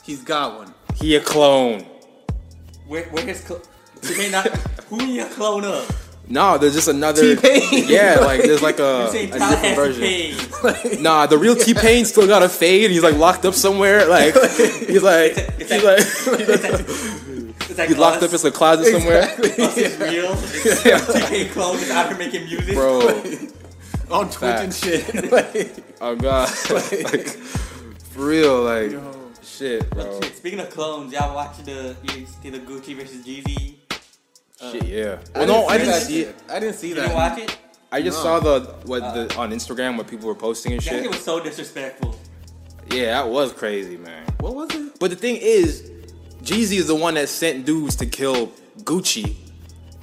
He's got one. He a clone. Where, where his cl- T-Pain not, who you a clone of? No, there's just another. T-Pain. Yeah, like there's like a, a different version. Pain. Nah, the real T Pain still got a fade. He's like locked up somewhere. Like he's like It's he's like, like like he's locked up in a closet somewhere. Us is real. T-Pain clone is out here making music. Bro, On Twitch and shit. Like, oh god, like for real, like shit, bro. Speaking of clones, y'all watch the you see the Gucci versus Jeezy? Uh, shit, yeah. I Well, no, I didn't see it. I didn't see You that. didn't watch it? I just No. saw the what uh, the on Instagram what people were posting and That shit. shit was so disrespectful. Yeah, that was crazy, man. What was it? But the thing is, Jeezy is the one that sent dudes to kill Gucci,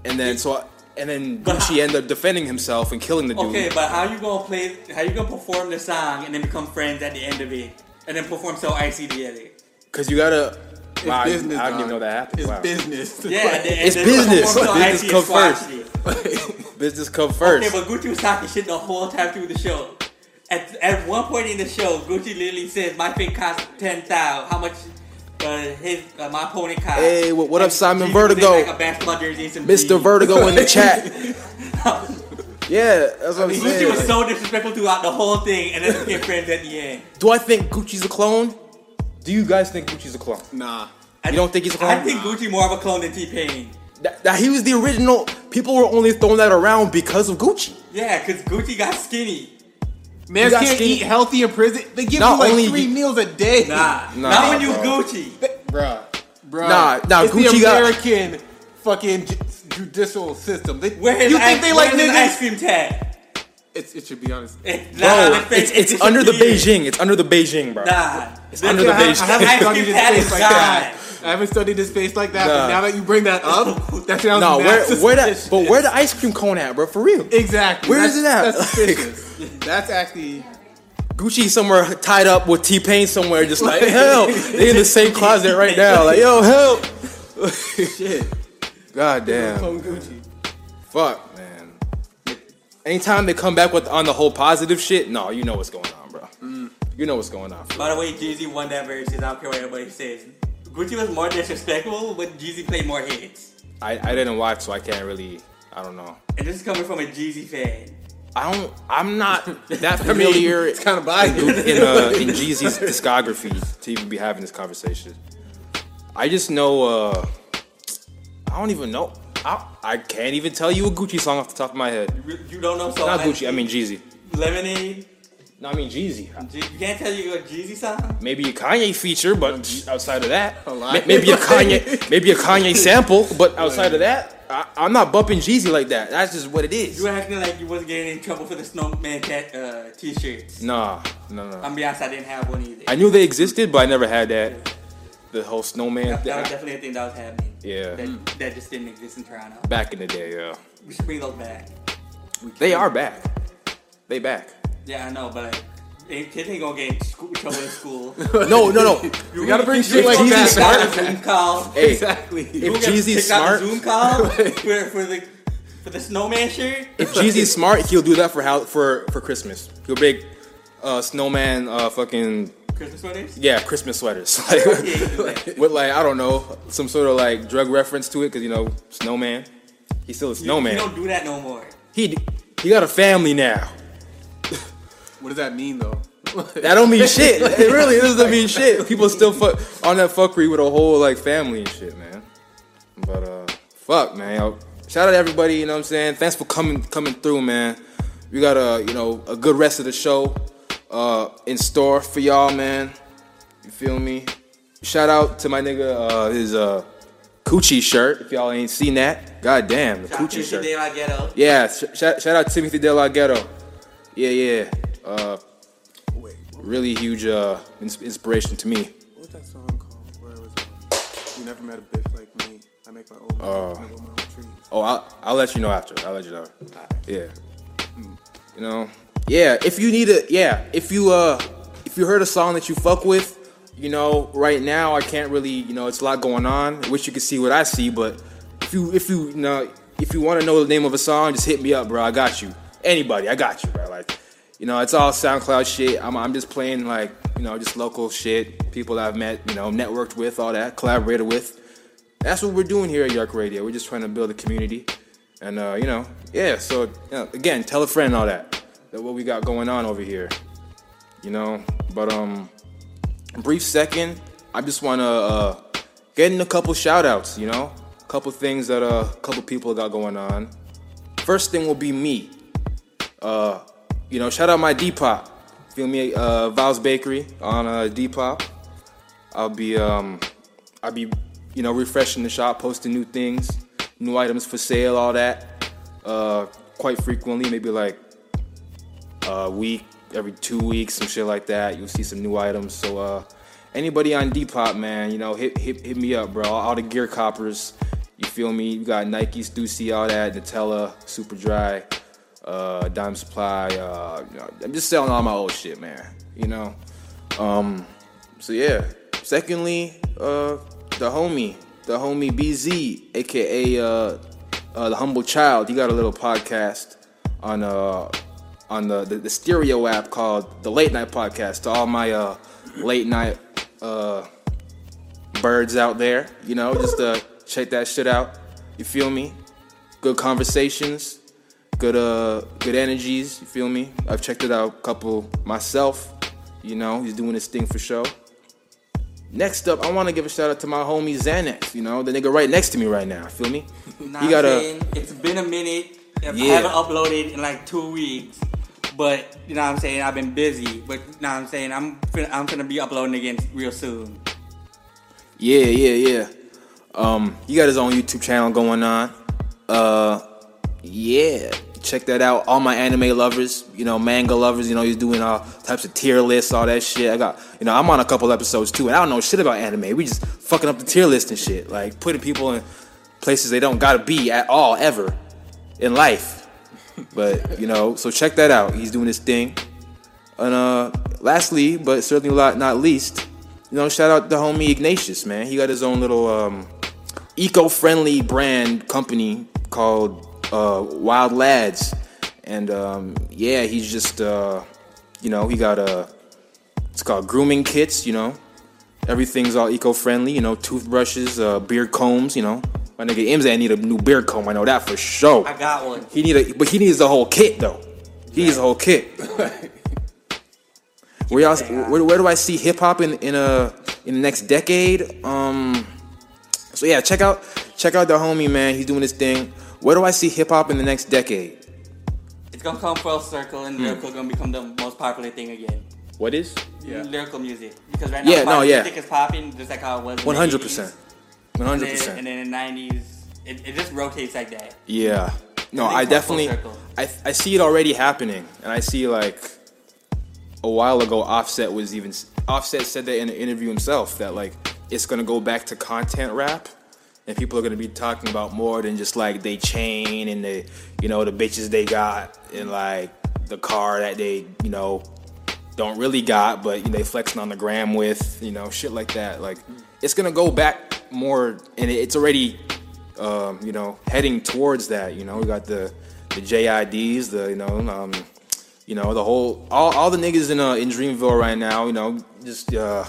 and then so and then But Gucci how- ended up defending himself and killing the dude. Okay, but how you gonna play? How you gonna perform the song and then become friends at the end of it, and then perform so icy together? Cause you gotta. It's Wow, I- business. I didn't even know that happened. It's Wow. business. Yeah, and then, It's and then business. Business icy come first. Business come first. Okay, but Gucci was talking shit the whole time through the show. At, at one point in the show, Gucci literally says, "My fit costs ten thousand. How much? Uh, his uh, my opponent cost." Hey, what, what up, Simon Jeezy Vertigo? Like a basketball jersey and some Mr. Vertigo in the chat. Yeah, that's what I I'm saying. Gucci was so disrespectful throughout the whole thing, and then became friends at the end. Do I think Gucci's a clone? Do you guys think Gucci's a clone? Nah. You don't think he's a clone? I think Gucci more of a clone than T Pain. that, that he was the original. People were only throwing that around because of Gucci. Yeah, because Gucci got skinny. Man can't skinny- eat healthy in prison. They give Not you like only three you- meals a day. Nah, Nah, not when you bro. Gucci. Bruh. Bruh. Nah, nah, It's Gucci the got- American fucking judicial system. They, Where his you ice, think they like niggas? ice cream tag? It's, it should be honest. It's Bro, not on it's, it's under the. Beijing. It's under the Beijing, bro. Nah, It's under the I, Beijing. I haven't studied cream his face like that. I haven't studied his face like that. Nah. But now that you bring that up, that sounds No, mad where where that? But where the ice cream cone at, bro? For real. Exactly. Where that's, is it at? That's Like- that's actually. Gucci somewhere tied up with T Pain somewhere, just like hell. They in the same closet right now. Like yo, help. Shit. God damn. Gucci. Fuck, man. Anytime they come back with on the whole positive shit, no, you know what's going on, bro. You know what's going on. By the way, Jeezy won that versus. I don't care what everybody says. Gucci was more disrespectful, but Jeezy played more hits. I, I didn't watch, so I can't really. I don't know. And this is coming from a Jeezy fan. I don't. I'm not that familiar it's kind of biased. in uh, in Jeezy's discography to even be having this conversation. I just know. uh I don't even know. I, I can't even tell you a Gucci song off the top of my head. You, you don't know so Not much. Gucci. I mean Jeezy. Lemonade. No, I mean Jeezy. Je- You can't tell you a Jeezy song. Maybe a Kanye feature, but outside of that, A lot. ma- maybe a Kanye, maybe a Kanye sample, but outside of that, I, I'm not bumping Jeezy like that. That's just what it is. You were acting like you wasn't getting in trouble for the Snowman tat, uh, t-shirts. Nah, no, no. I'm be honest, I didn't have one either. I knew they existed, but I never had that. The whole snowman. that, that was definitely a thing that was happening. Yeah. That, that just didn't exist in Toronto. Back in the day, yeah. We should bring those back. They are back. They back. Yeah, I know, but like, ain't- kids ain't gonna get in school, trouble in school. No, no, no. You gotta bring shit like Jeezy's that. smart- Zoom call. Hey, Exactly. You if get Jeezy's smart, the Zoom call for, for the for the snowman shirt. if Jeezy's smart, he'll do that for how for for Christmas. He'll make uh, snowman uh, fucking Christmas sweaters. yeah Christmas sweaters like, with like I don't know some sort of like drug reference to it because you know snowman. He's still a You, snowman. you don't do that no more. He he got a family now. What does that mean though? That don't mean shit. It really doesn't mean shit. People still fuck on that fuckery with a whole like family and shit, man. But uh, fuck, man. Yo, shout out to everybody. You know what I'm saying? Thanks for coming coming through, man. We got a you know a good rest of the show uh in store for y'all, man. You feel me? Shout out to my nigga uh his uh coochie shirt. If y'all ain't seen that, god damn the Shout out to coochie shirt. De La Ghetto. Yeah, sh- shout, shout out Timothy De La Ghetto. Yeah, yeah. Uh, really huge uh, ins- inspiration to me. What's that song called? Where was it? You never met a bitch like me. I make my own. Uh, my own. Oh, I'll, I'll let you know after. I'll let you know. Yeah. You know. Yeah. If you need a yeah. If you uh if you heard a song that you fuck with, you know, right now I can't really you know it's a lot going on. I wish you could see what I see, but if you if you, you know if you want to know the name of a song, just hit me up, bro. I got you. Anybody, I got you, bro. Like. You know, it's all SoundCloud shit. I'm, I'm just playing like, you know, just local shit. People I've met, you know, networked with, all that, collaborated with. That's what we're doing here at York Radio. We're just trying to build a community. And, uh, you know, yeah, so, you know, again, tell a friend all that. That what we got going on over here. You know, but, um, brief second, I just want to uh, get in a couple shout outs, you know? A couple things that uh, a couple people got going on. First thing will be me. Uh, you know, shout out my Depop. Feel me? Uh, Val's Bakery on uh, Depop. I'll be um, I'll be you know refreshing the shop, posting new things, new items for sale, all that. Uh, quite frequently, maybe like a week, every two weeks, some shit like that. You'll see some new items. So uh, anybody on Depop, man, you know, hit hit hit me up, bro. All the gear coppers. You feel me? You got Nike, Stussy, all that, Nutella, Super Dry uh, Dime Supply. Uh, you know, I'm just selling all my old shit, man. You know. Um, so yeah. Secondly, uh, the homie, the homie BZ, aka uh, uh, the humble child. He got a little podcast on uh on the, the the stereo app called the Late Night Podcast. To all my uh late night uh birds out there, you know, just uh check that shit out. You feel me? Good conversations, good uh good energies. You feel me? I've checked it out a couple myself. You know, he's doing his thing for show. Next up, I want to give a shout out to my homie Xanax. You know, the nigga right next to me right now. Feel me? Nah, he got a man, It's been a minute. I Yeah. haven't uploaded in like two weeks. But you know what I'm saying? I've been busy. But you know what I'm saying? I'm fin- I'm gonna be uploading again real soon. Yeah, yeah, yeah. Um, he got his own YouTube channel going on. Uh, yeah, check that out. All my anime lovers, you know, manga lovers, you know, he's doing all types of tier lists, all that shit. I got, you know, I'm on a couple episodes too, and I don't know shit about anime. We just fucking up the tier list and shit, like putting people in places they don't gotta be at all ever in life. But you know, so check that out. He's doing his thing. And uh, lastly, but certainly not least, you know, shout out the homie Ignatius, man. He got his own little um, eco-friendly brand company called uh, Wild Lads, and um, yeah, he's just uh, you know he got a it's called grooming kits. You know, everything's all eco-friendly. You know, toothbrushes, uh, beard combs. You know, my nigga Imza need a new beard comb. I know that for sure. I got one. He need a, but he needs the whole kit though. He needs the whole kit. Where y'all, where, where do I see hip hop in in a in the next decade? Um, so yeah, check out check out the homie man. He's doing his thing. Where do I see hip hop in the next decade? It's gonna come full circle and Hmm. lyrical gonna become the most popular thing again. What is? Yeah. Lyrical music. Because right now Yeah, no, pop yeah. music is popping just like how it was. One hundred 80s. percent. One hundred And then- percent. And then in the nineties, it, it just rotates like that. Yeah. No, I definitely. I I see it already happening, and I see like a while ago, Offset was even Offset said that in an interview himself that like it's gonna go back to content rap, and people are gonna be talking about more than just like they chain and the you know the bitches they got and like the car that they you know don't really got, but you know, they flexing on the gram with, you know, shit like that. Like it's gonna go back more, and it's already, um, you know, heading towards that. You know, we got the the JIDs, the you know, um, you know, the whole all, all the niggas in uh, in Dreamville right now. You know, just uh,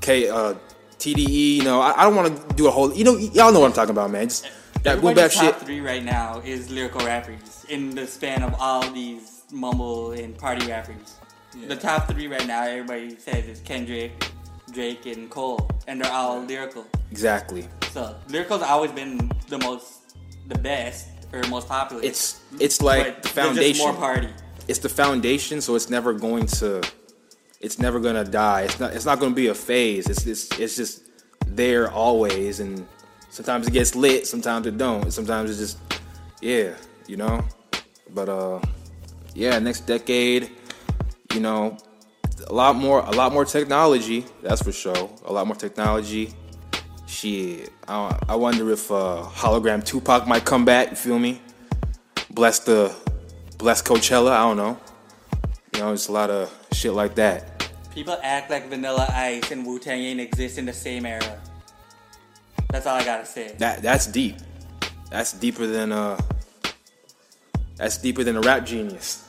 K uh, TDE. You know, I, I don't want to do a whole. You know, y'all know what I'm talking about, man. Just that boom bap Everybody's top shit. three right now is lyrical rappers in the span of all these mumble and party rappers. The top three right now, everybody says is Kendrick, Drake, and Cole, and they're all lyrical. Exactly. So lyrical's always been the most, the best or most popular. It's it's like But the foundation. more party. It's the foundation, so it's never going to. It's never gonna die. It's not. It's not gonna be a phase. It's it's it's just there always, and sometimes it gets lit, sometimes it don't. Sometimes it's just yeah, you know. But uh, yeah, next decade, you know, a lot more, a lot more technology. That's for sure. A lot more technology. Shit, I, I wonder if uh, hologram Tupac might come back. You feel me? Bless the, bless Coachella. I don't know. You know, it's a lot of shit like that. People act like Vanilla Ice and Wu Tang ain't exist in the same era. That's all I gotta say. That that's deep. That's deeper than uh. That's deeper than a rap genius.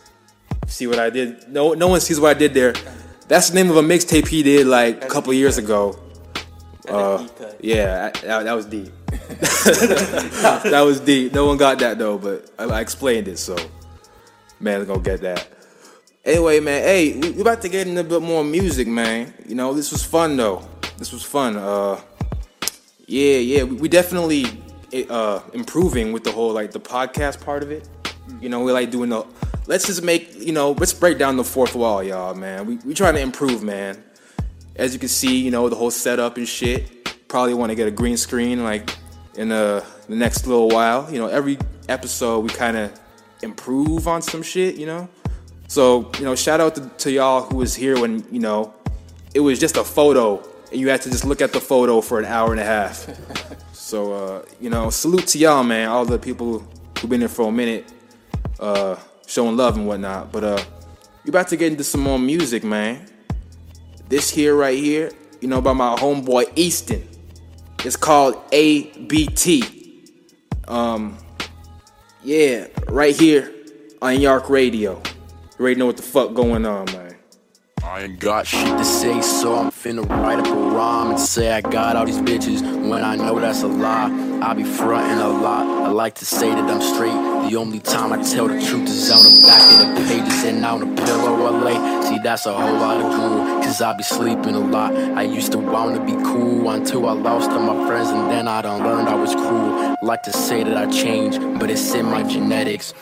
See what I did? No, no one sees what I did there. That's the name of a mixtape he did like a couple years ago. Uh, yeah, that, that, that was deep. that was deep. No one got that though, but I, I explained it, so man, gonna get that. Anyway, man, hey, we, we about to get into a bit more music, man. You know, this was fun though. This was fun. Uh, yeah, yeah, we, we definitely uh improving with the whole like the podcast part of it. You know, we like doing the. Let's just make you know. Let's break down the fourth wall, y'all, man. We we trying to improve, man. As you can see, you know the whole setup and shit. Probably want to get a green screen like in the the next little while. You know, every episode we kind of improve on some shit. You know, so you know, shout out to, to y'all who was here when you know it was just a photo and you had to just look at the photo for an hour and a half. so uh, you know, salute to y'all, man. All the people who've been here for a minute, uh, showing love and whatnot. But uh, we about to get into some more music, man. This here right here, you know, by my homeboy Easton. It's called ABT. Um, Yeah, right here on York Radio. You already know what the fuck going on, man. I ain't got shit to say, so I'm finna write a rhyme and say I got all these bitches when I know that's a lie. I be frontin' a lot. I like to say that I'm straight. The only time I tell the truth is on the back of the pages and on the pillow I lay. See, that's a whole lot of cool, cause I be sleeping a lot. I used to wanna be cool until I lost all my friends and then I done learned I was cruel. Like to say that I changed, but it's in my genetics.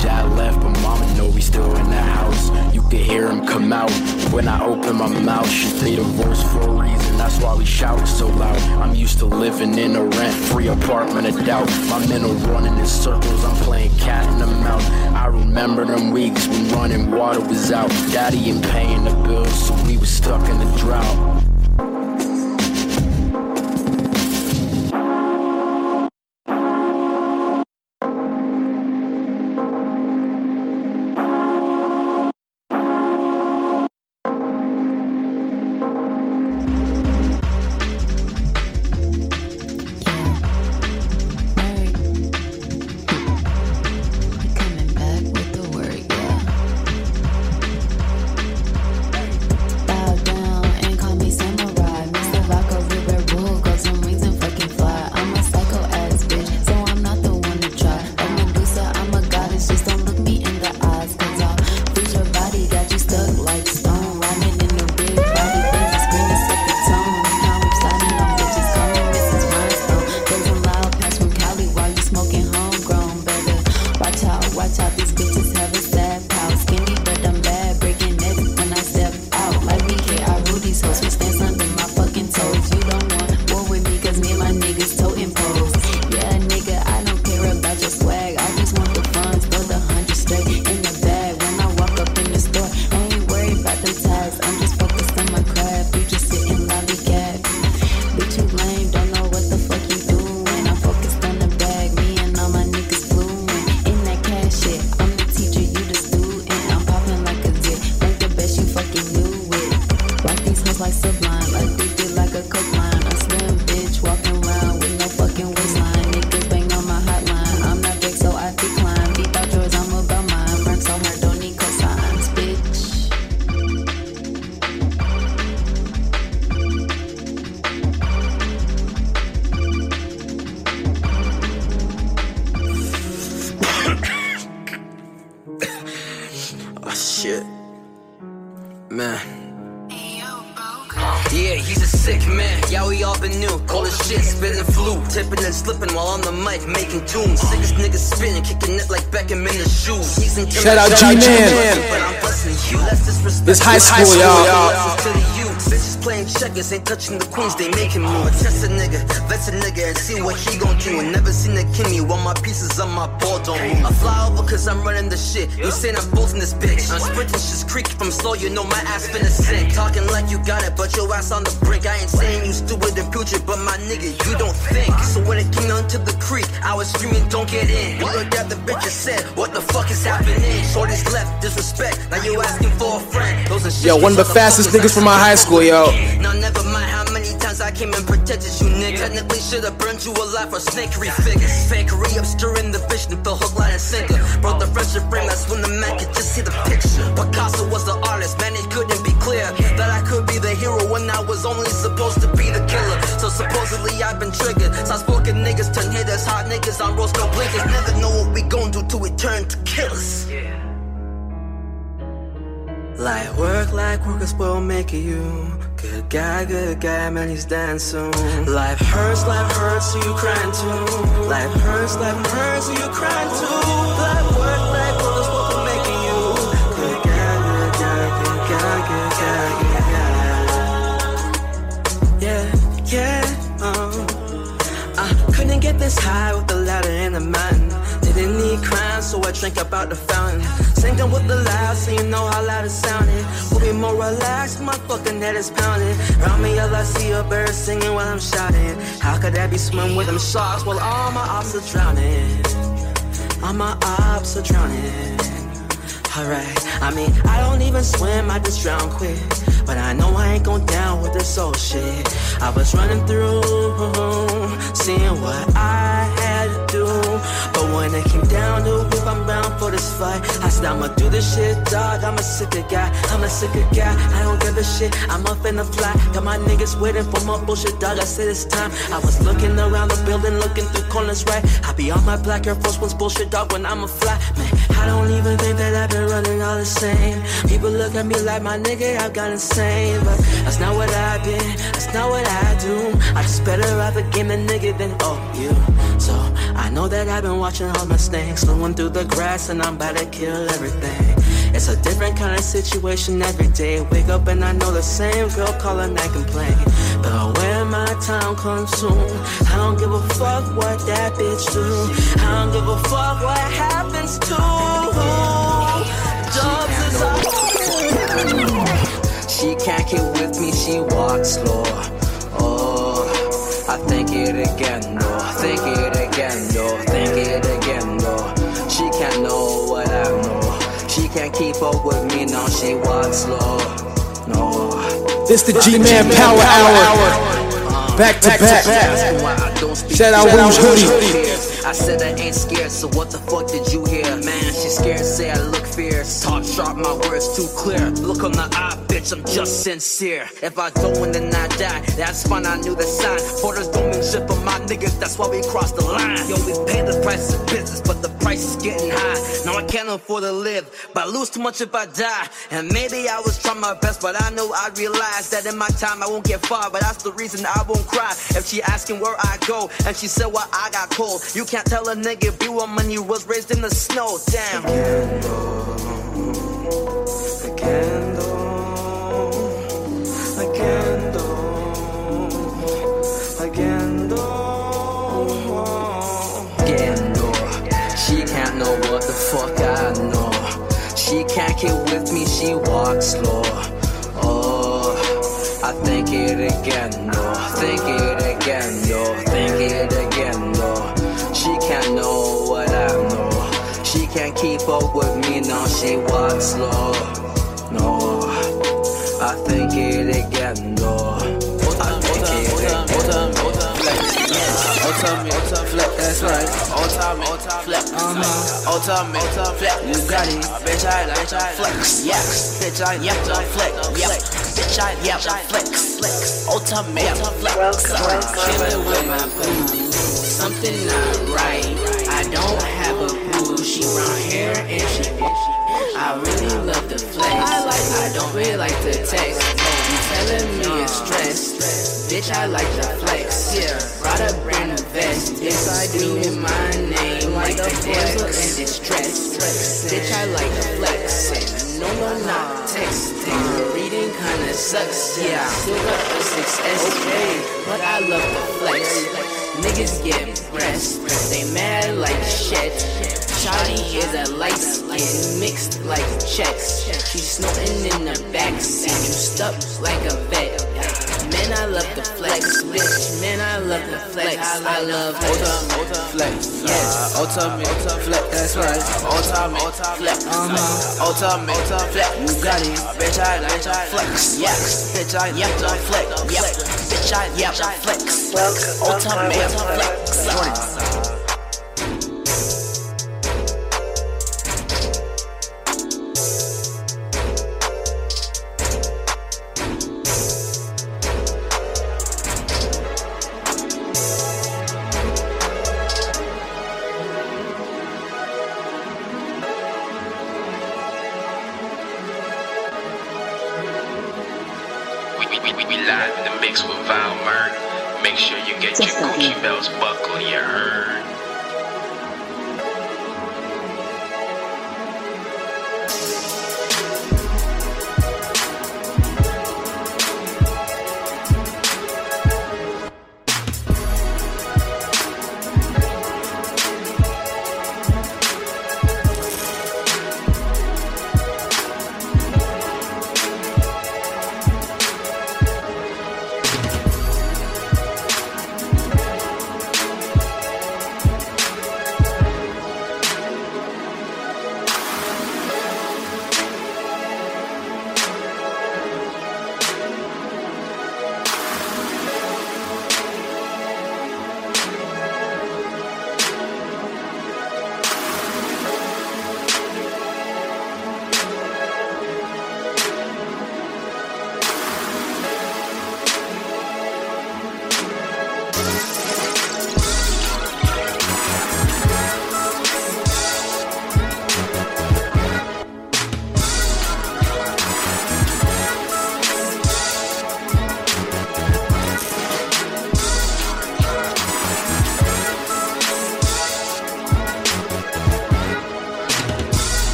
Dad left, but mama know we still in the house. You can hear him come out when I open my mouth. She say the voice for a reason, that's why we shout so loud. I'm used to living in a rent-free apartment of doubt. My mental running in circles, I'm playing cat in the mouse. I remember them weeks when running water was out. Daddy ain't paying the bills, so we was stuck in the drought. Man. Yeah, we all been new. Call his shit, spitting flute. Tipping and slipping while on the mic, making tunes. Sickest niggas spinning, kicking it like Beckham in the shoes. He's Shout out G-Man. But I'm blessing you. Less disrespect. This high school, y'all. Lessons to the youth. Bitches playing checkers, ain't touching the queens, they making moves. Test a nigga, vex a nigga, and see what he gon' do. Never seen a Kimmy while my pieces on my ball don't move. I fly over cause I'm running the shit. You saying I'm both in this bitch. I'm sprinting, just creak from slow, you know my ass finna sink. Talking like you got it, but your ass on the brink. I ain't saying you stupid and future, but my nigga, you don't think. So when it came down to the creek, I was screaming, don't get in. You looked at the bitch and said, what the fuck is happening? Shorty's left, disrespect. Now you asking for a friend. Those are shit Yo, one of the fastest niggas from my high school, yo. now never mind how many times I came and protected you, nigga. Technically should've burned you alive for snakery figures. Fakery obscuring the vision, fell hook, line, and sinker. Brought the friendship frame, that's when the man could just see the picture. Picasso was the artist, man, it couldn't be clear that I could be the hero when I was only supposed to be the killer. So supposedly I've been triggered. Soft spoken niggas turn haters, hot niggas on roast no blinkers. Never know what we gon' do till we turn to killers. Yeah. Like work, like work is what will make you. Good guy, good guy, man, he's soon. Life hurts, life hurts, so you crying too. Life hurts, life hurts, so you crying too. Like work get this high with the ladder in the mountain. Didn't need crime, so I drank about the fountain. Singing with the loud, so you know how loud it sounded. We'll be more relaxed, my fucking head is pounding. Around me, all I see are birds singing while I'm shouting. How could I be swimming with them sharks while all my ops are drowning? All my ops are drowning. Alright, I mean, I don't even swim, I just drown quick. But I know I ain't going down with this old shit. I was running through, seeing what I had. But when it came down the whip, I'm for this fight. I said I'ma do this shit, dog. I'm a sicker guy. I'm a sicker guy. I don't give a shit. I'm up in the fly. Got my niggas waiting for my bullshit, dog. I said it's time. I was looking around the building, looking through corners, right? I be on my black Air Force One's bullshit, dog. When I'm a fly, man. I don't even think that I've been running all the same. People look at me like my nigga, I've gone insane, but that's not what I've been. That's not what I do. I just better rather game the nigga than all you. So I know that I've been watching all my snakes going through the grass, and I'm about to kill everything. It's a different kind of situation every day. Wake up and I know the same girl calling and complain. But when my time comes soon, I don't give a fuck what that bitch do. I don't give a fuck what happens to Dubs is all. She can't get with me, she walks slow. I think it again, no. Think it again, no. Think it again, no. She can't know what I know. She can't keep up with me, no. She walks slow. No. This the G-Man Power Hour. Back to back. Shout out Rouge Hoodie. I said I ain't scared, so what the fuck did you hear? Man, she scared, say I look fierce. Talk sharp, my words too clear. Look on the eye, bitch, I'm just sincere. If I don't then I die. That's fine, I knew the sign. Borders don't mean shit for my niggas, that's why we crossed the line. Yo, we pay the price of business, but the price is getting high. Now I can't afford to live, but I lose too much if I die. And maybe I was trying my best, but I know I realized that in my time I won't get far. But that's the reason I won't cry. If she asking where I go, and she said, Well, I got cold. You can't tell a nigga be one when he was raised in the snow. Damn. Keep with me she walks slow. Oh i think it again though think it again though think it again though she can't know what i know. She can't keep up with me, no. She walks slow. I think it again, no. I think it again. Ultimate flex, that's right. Ultimate flex, uh-huh. Ultimate flex, you got it. Bitch, I like flex, yeah. Bitch, I yeah, flex, yeah. Bitch, I yeah, flex, flex. Ultimate flex, chillin' with my boo. Something not right. I don't have a boo. She brown hair and she. I really love the flex. I don't really like the text. You telling me it's stress. Bitch, I like the flex. Yeah, brought a brand new vest. Yes, I do in my name, like the damsel in distress. Bitch, I like the flex. No, no, not texting. Uh-huh. Reading kinda sucks. Yeah, still got the success. Okay, but I love the flex. Niggas get pressed. They mad like shit. Shawty is a light skin mixed like checks. She's snorting in the backseat, juiced up like a vet. Man, I love the flex, bitch. Man, I love the flex. I love ultimate flex. Yes, ultimate flex. That's right. Ultimate flex. Uh huh. Ultimate flex. You got it, bitch. I bitch I flex. Yes, bitch. I yeah flex. Yep, bitch. I yeah flex. Ultimate flex. We,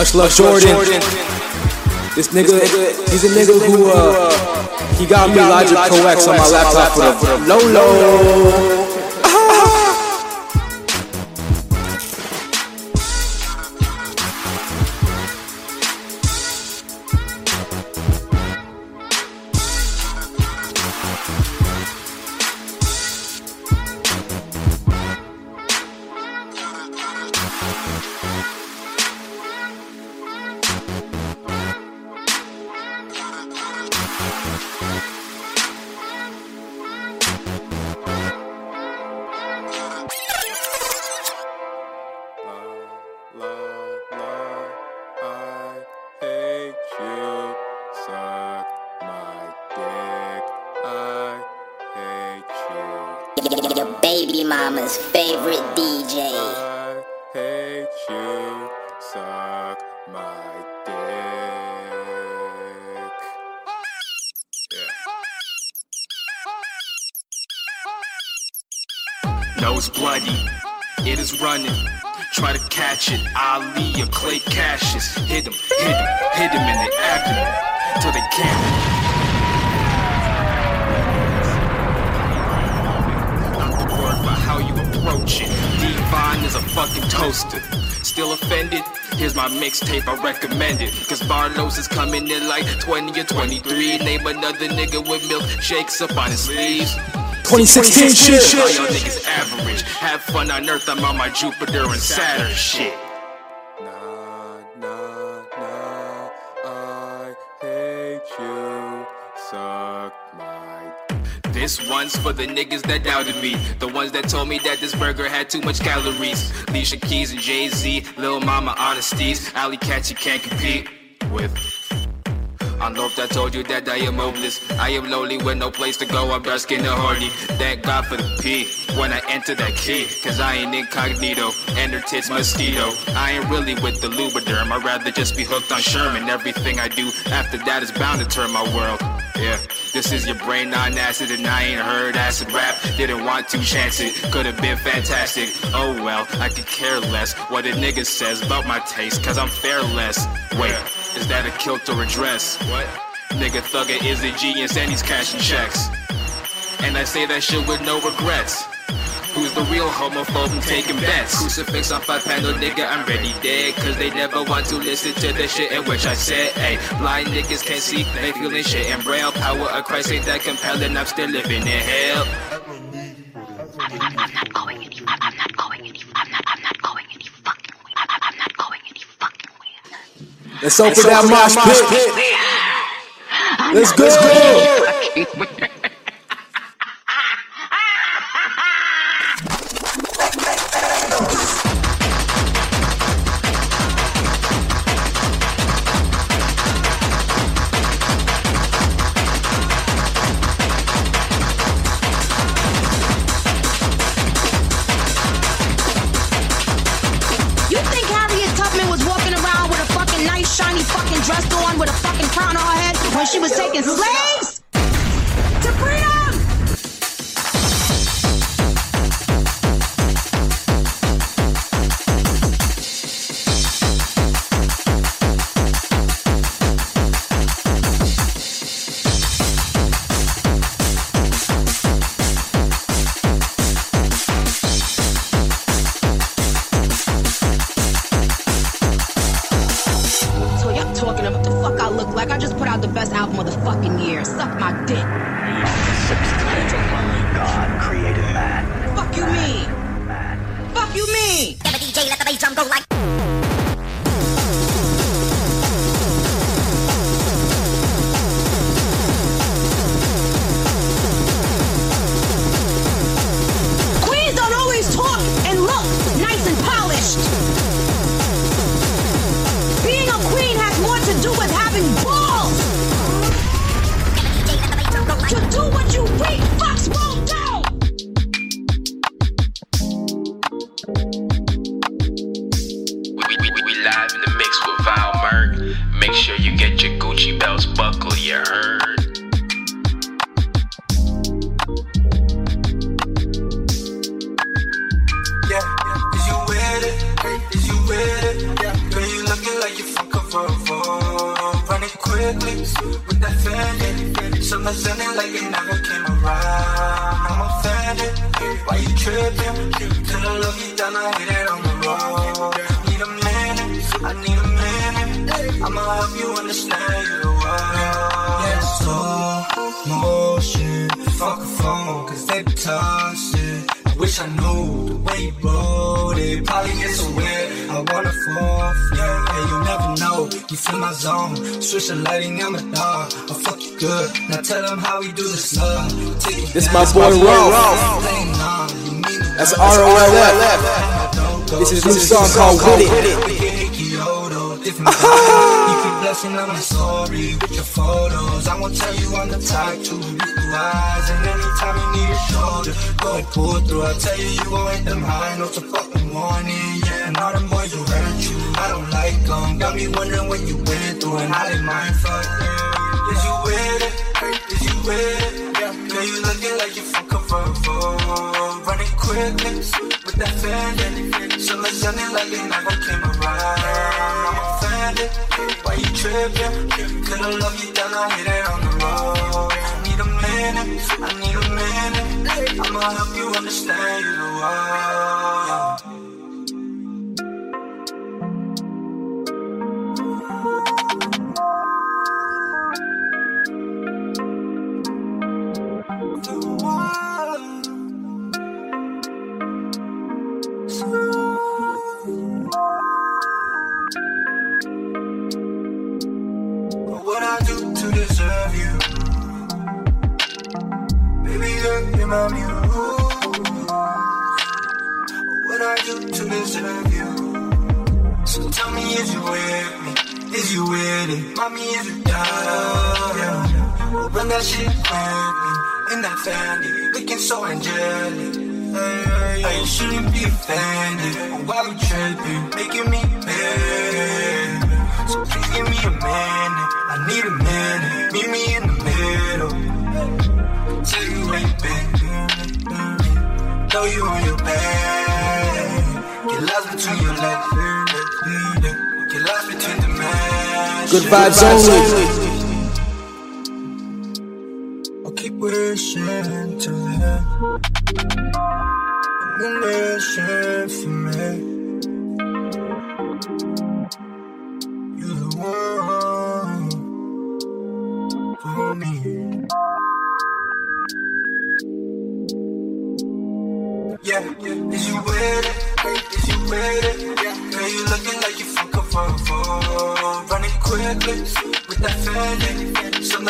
Much love, Jordan. This nigga, he's a nigga who, uh, he got me Logic X on my laptop for the Lolo. hate mixtape, I recommend it. Cause Barlow's is coming in like 20 or 23. Name another nigga with milk shakes up on his sleeves. 2016 shit. All y'all niggas average. Have fun on Earth, I'm on my Jupiter and Saturn shit. This one's for the niggas that doubted me. The ones that told me that this burger had too much calories. Alicia Keys and Jay Z, Lil Mama Honesties. Alley Cats you can't compete with. I know if I told you that I am hopeless. I am lonely with no place to go. I'm dark skinned and horny. Thank God for the P when I enter that key. Cause I ain't incognito. And her tits mosquito. I ain't really with the Lubriderm. I'd rather just be hooked on Sherman. Everything I do after that is bound to turn my world. Yeah, this is your brain on acid, and I ain't heard acid rap. Didn't want to chance it, could have been fantastic. Oh well, I could care less what a nigga says about my taste, cause I'm fairless. Wait, is that a kilt or a dress? What? Nigga thugger is a genius and he's cashing checks. And I say that shit with no regrets. Who's the real homophobe who taking bets? Crucifix on five panel, nigga, I'm ready dead. Cause they never want to listen to the shit in which I said, hey, blind niggas can't see, they feeling shit. And braille power of Christ ain't that compelling, I'm still living in hell. Let's open that mosh pit. Let's go. My boy Ralph. Playing on, you mean the That's. R-O-L-F. This is a new song called With It. Different vibe. You keep blessing on my story with your photos. I won't tell you I'm the type to blue eyes. And anytime you need a shoulder, go and pull through. I tell you, you gon' hit them high notes a fucking warning. Yeah, and all them boys who hurt you, I don't like them. Got me wondering what you went through and how they mind fuck. Quickly with that Fendi. Summer sounding like it never came around. I'm offended. Why you tripping? Could've loved you down, I hit it on the road. I need a minute, I need a minute. I'ma help you understand you the world. My muse. What I do to deserve you? So tell me, is you with me? Is you with it? Mommy, is you down? Yeah. Open that shit quickly. In that Fendi, looking so angelic. Hey, hey, you shouldn't be offended. Why we tripping? Making me mad? So please give me a minute. I need a minute. Meet me in the middle. Know you on your bed. Get lost between your legs. Get lost between the man. Good vibes only. I'll keep wishing to live. I'm wishing for me.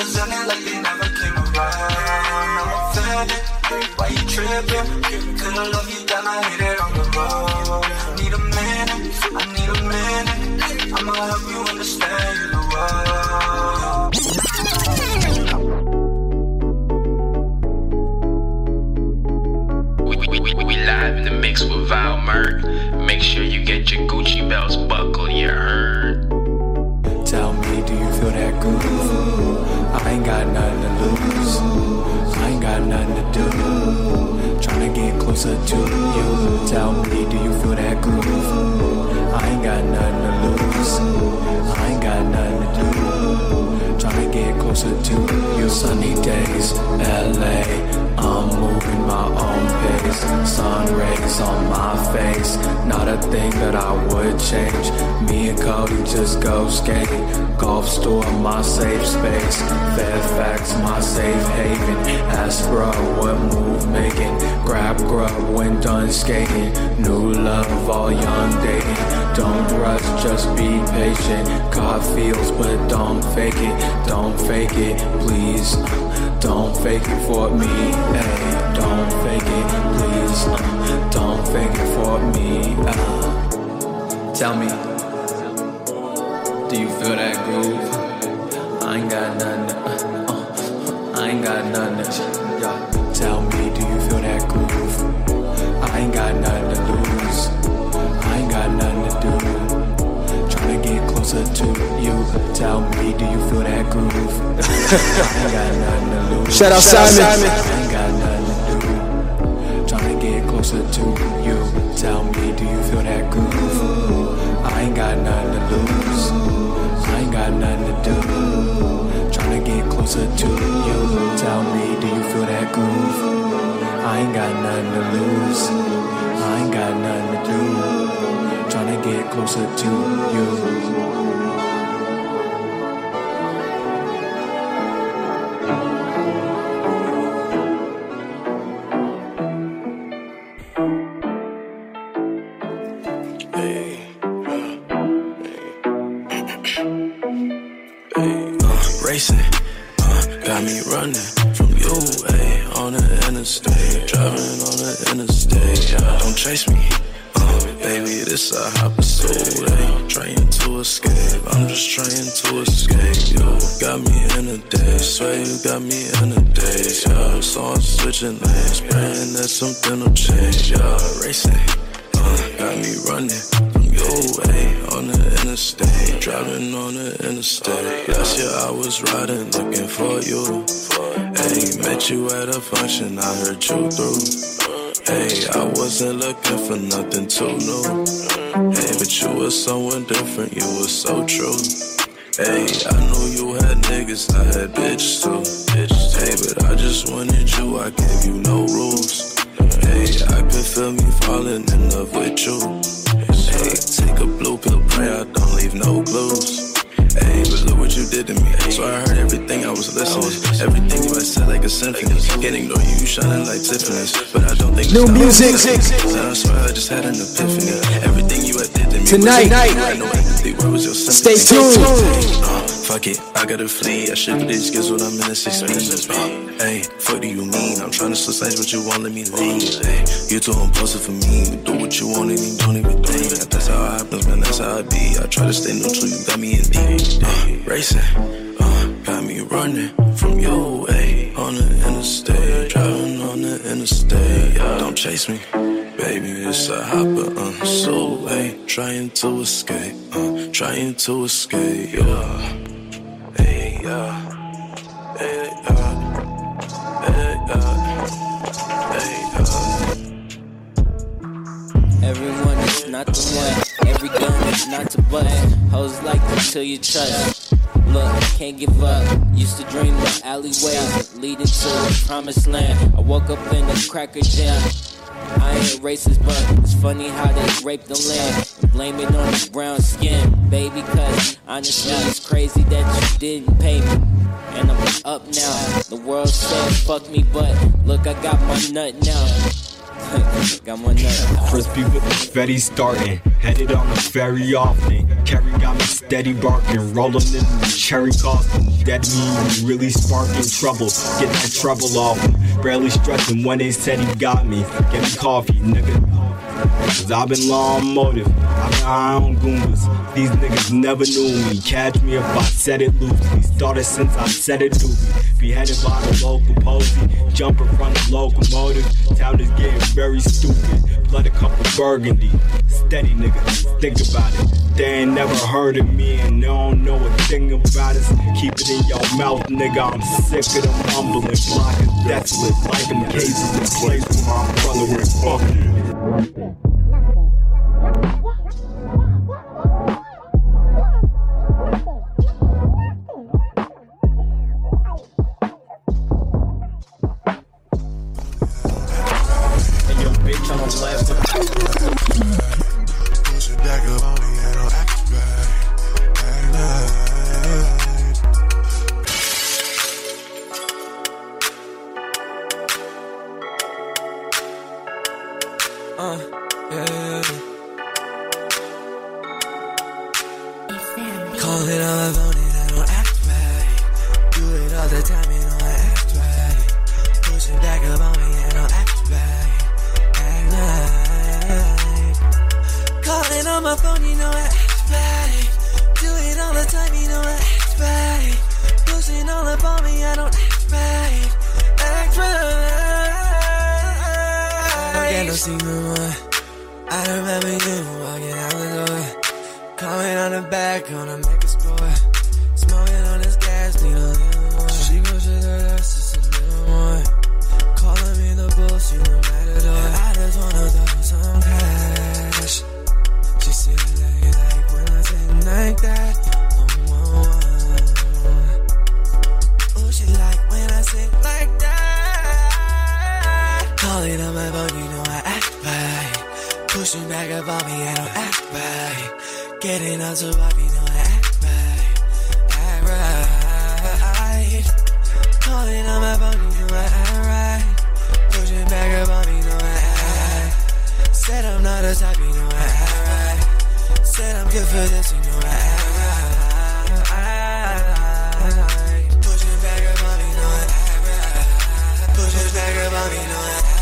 Summer like they never came around. I'm offended. Why you tripping? Could've loved you down, I hit it closer to you. Tell me, do you feel that groove? I ain't got nothing to lose. I ain't got nothing to do. Tryna get closer to you. Sunny days, LA. I'm moving my own pace. Sun rays on my face. Not a thing that I would change. Me and Cody just go skating. Golf store, my safe space. Fairfax, my safe haven. Ask what move making? Grab grub when done skating. New love, all young dating. Don't rush, just be patient. God feels, but don't fake it. Don't fake it, please. Don't fake it for me. Hey, don't fake it, please. Don't fake it for me. Uh, tell me, do you feel that groove? I ain't got nothing. Uh, uh, I ain't got nothing. To, yeah. Tell me, do you feel that groove? I ain't got nothing to lose. I ain't got nothing to do. Tryna get closer to you. Tell me, do you feel that groove? I ain't got nothing to lose. Shout out Simon. I ain't got nothing to do. Tryna get closer to you. Tell me, do you feel that groove? I ain't got nothing to lose. I ain't got nothing to do. Tryna get closer to you. Tell me, do you feel that groove? I ain't got nothing to lose. I ain't got nothing to do. Tryna get closer to you. Got me running from you, ayy, on the interstate. Driving on the interstate, yeah, don't chase me. Uh, baby, this a hot pursuit, ayy. Trying to escape, I'm just trying to escape. You got me in a daze, swear you got me in a daze, yeah. So I'm switching lanes, praying that something will change, yeah. Racing, uh, got me running from your way on the interstate, driving on the interstate. Last year I was riding, looking for you. Hey, met you at a function, I heard you through. Hey, I wasn't looking for nothing too new. Hey, but you were someone different, you were so true. Hey, I knew you had niggas, I had bitches too. Hey, but I just wanted you, I gave you no rules. Hey, I could feel me falling in love with you. A blue pill, pray I don't leave no clues. Hey, but look what you did to me. So I heard everything I was listening. Everything you had said like a symphony. Can't ignore you, shining like Tiffany's. But I don't think New music. I swear I just had an epiphany. Everything you had did to me. Tonight. was I know empathy. Was your Stay tuned. Uh, Fuck it, I gotta flee. I have these skills when I'm in a six speed. Uh, hey, fuck do you mean? I'm trying to lanes, but you won't let me leave. Hey, you too impulsive for me. Do what you want and you don't even think. That's how it happens, man. That's how I be. I try to stay neutral. You got me in deep. Uh, racing, uh, got me running from your way on the interstate, driving on the interstate. Yeah, don't chase me. Baby, it's a hopper, uh, so late, trying to escape, uh, trying to escape, yeah. Yeah. Yeah. Yeah. Yeah. Everyone is not the one. Every gun is not to bust. Hoes like to till you trust. Look, can't give up. Used to dream of alleyways leading to the promised land. I woke up in a cracker jam. I ain't racist, but it's funny how they rape the land blame it on the brown skin, baby. Cause honestly, it's crazy that you didn't pay me. And I'm up now. The world said fuck me, but look, I got my nut now. Got my. Crispy with the Fetty starting. Headed on the ferry often. Carry got me steady barking. Rolling in the cherry costing. That mean really sparking trouble. Get that trouble off. Barely stressing when they said he got me. Get me coffee, nigga. Cause I've been long motive. I've been high on Goombas. These niggas never knew me. Catch me if I said it loosely. Started since I said it doobie. Beheaded by the local posy. Jump in front of locomotive. Town is getting very stupid. Blood a cup of burgundy. Steady nigga, think about it. They ain't never heard of me and they don't know a thing about us. Keep it in your mouth, nigga. I'm sick of them mumbling. Block is desolate. Like them cases in place with my brother and fucking. And bitch on it and. Uh, yeah. Call it I don't act right. Do it all the time and I act right. Push it back up on me and I'll act right. My phone, you know I act right. Do it all the time, you know I act right. Pushing all up on me, I don't act right. Act right. Ain't no secret one. I remember you walking out the door. Coming on the back on a Pushing back up on me, I don't act right. Getting out to Bobby, don't act right. Act right. Calling on my phone, you know I act right. Pushing back up on me, don't act right. Said I'm not a type, you know I act right. Said I'm good for this, you know I act right. Pushing back up on me, don't act right. Pushing back up on me, don't act right.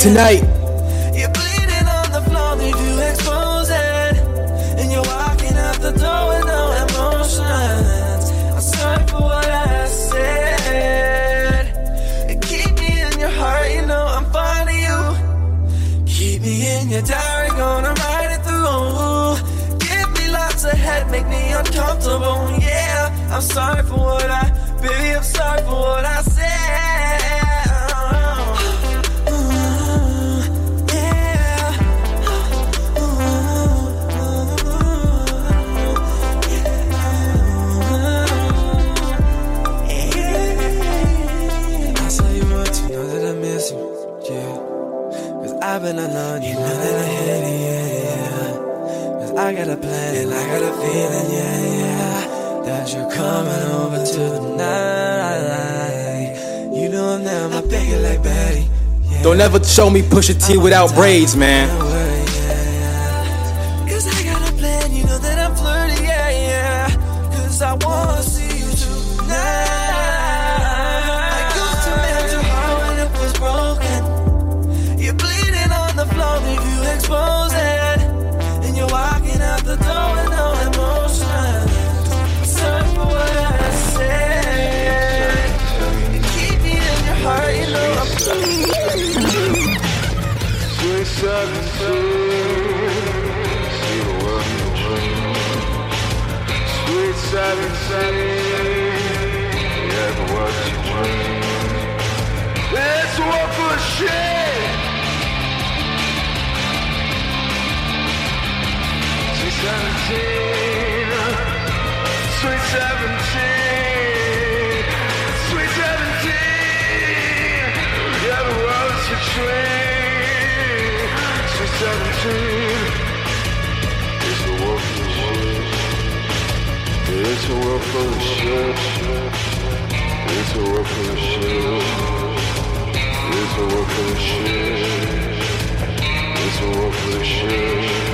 Tonight, Don't ever show me Pusha a T without braids, man. Ready. It's a work for the revolution. It's a revolution. It's a revolution.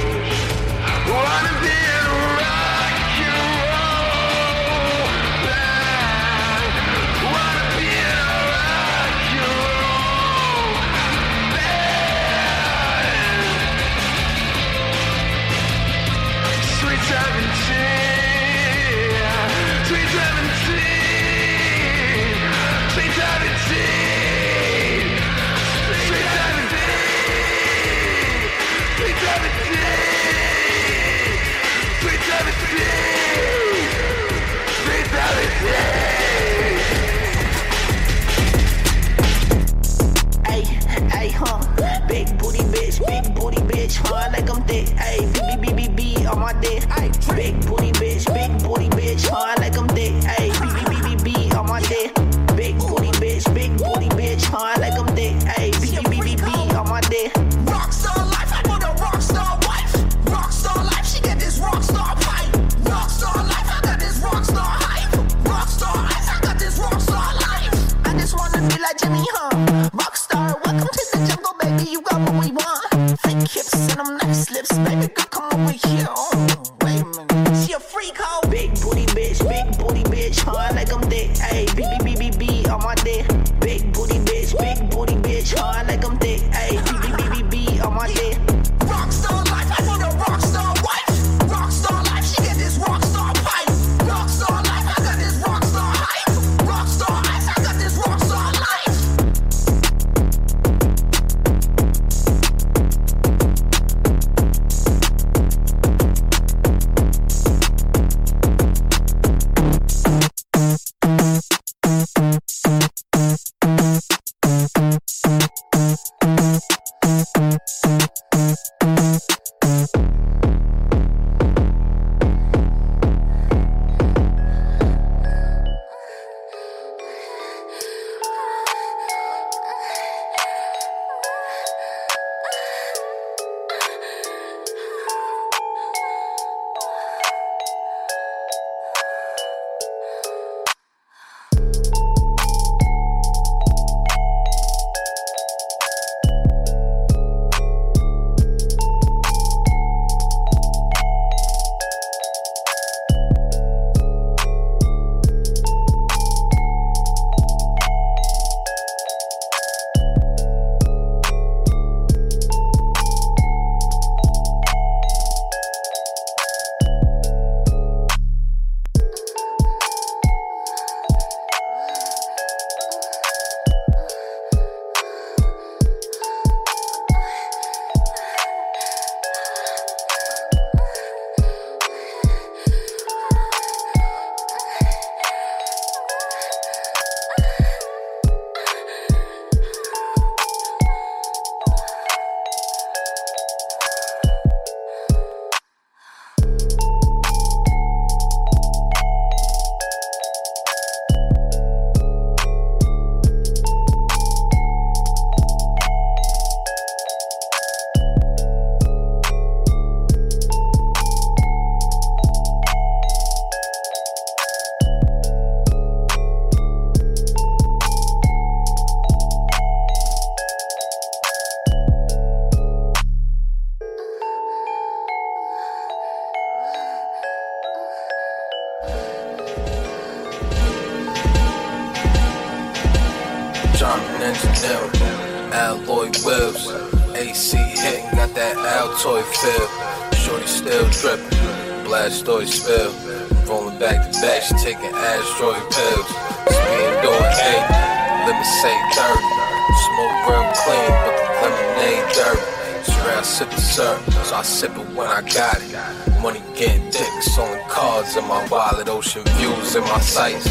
Sights.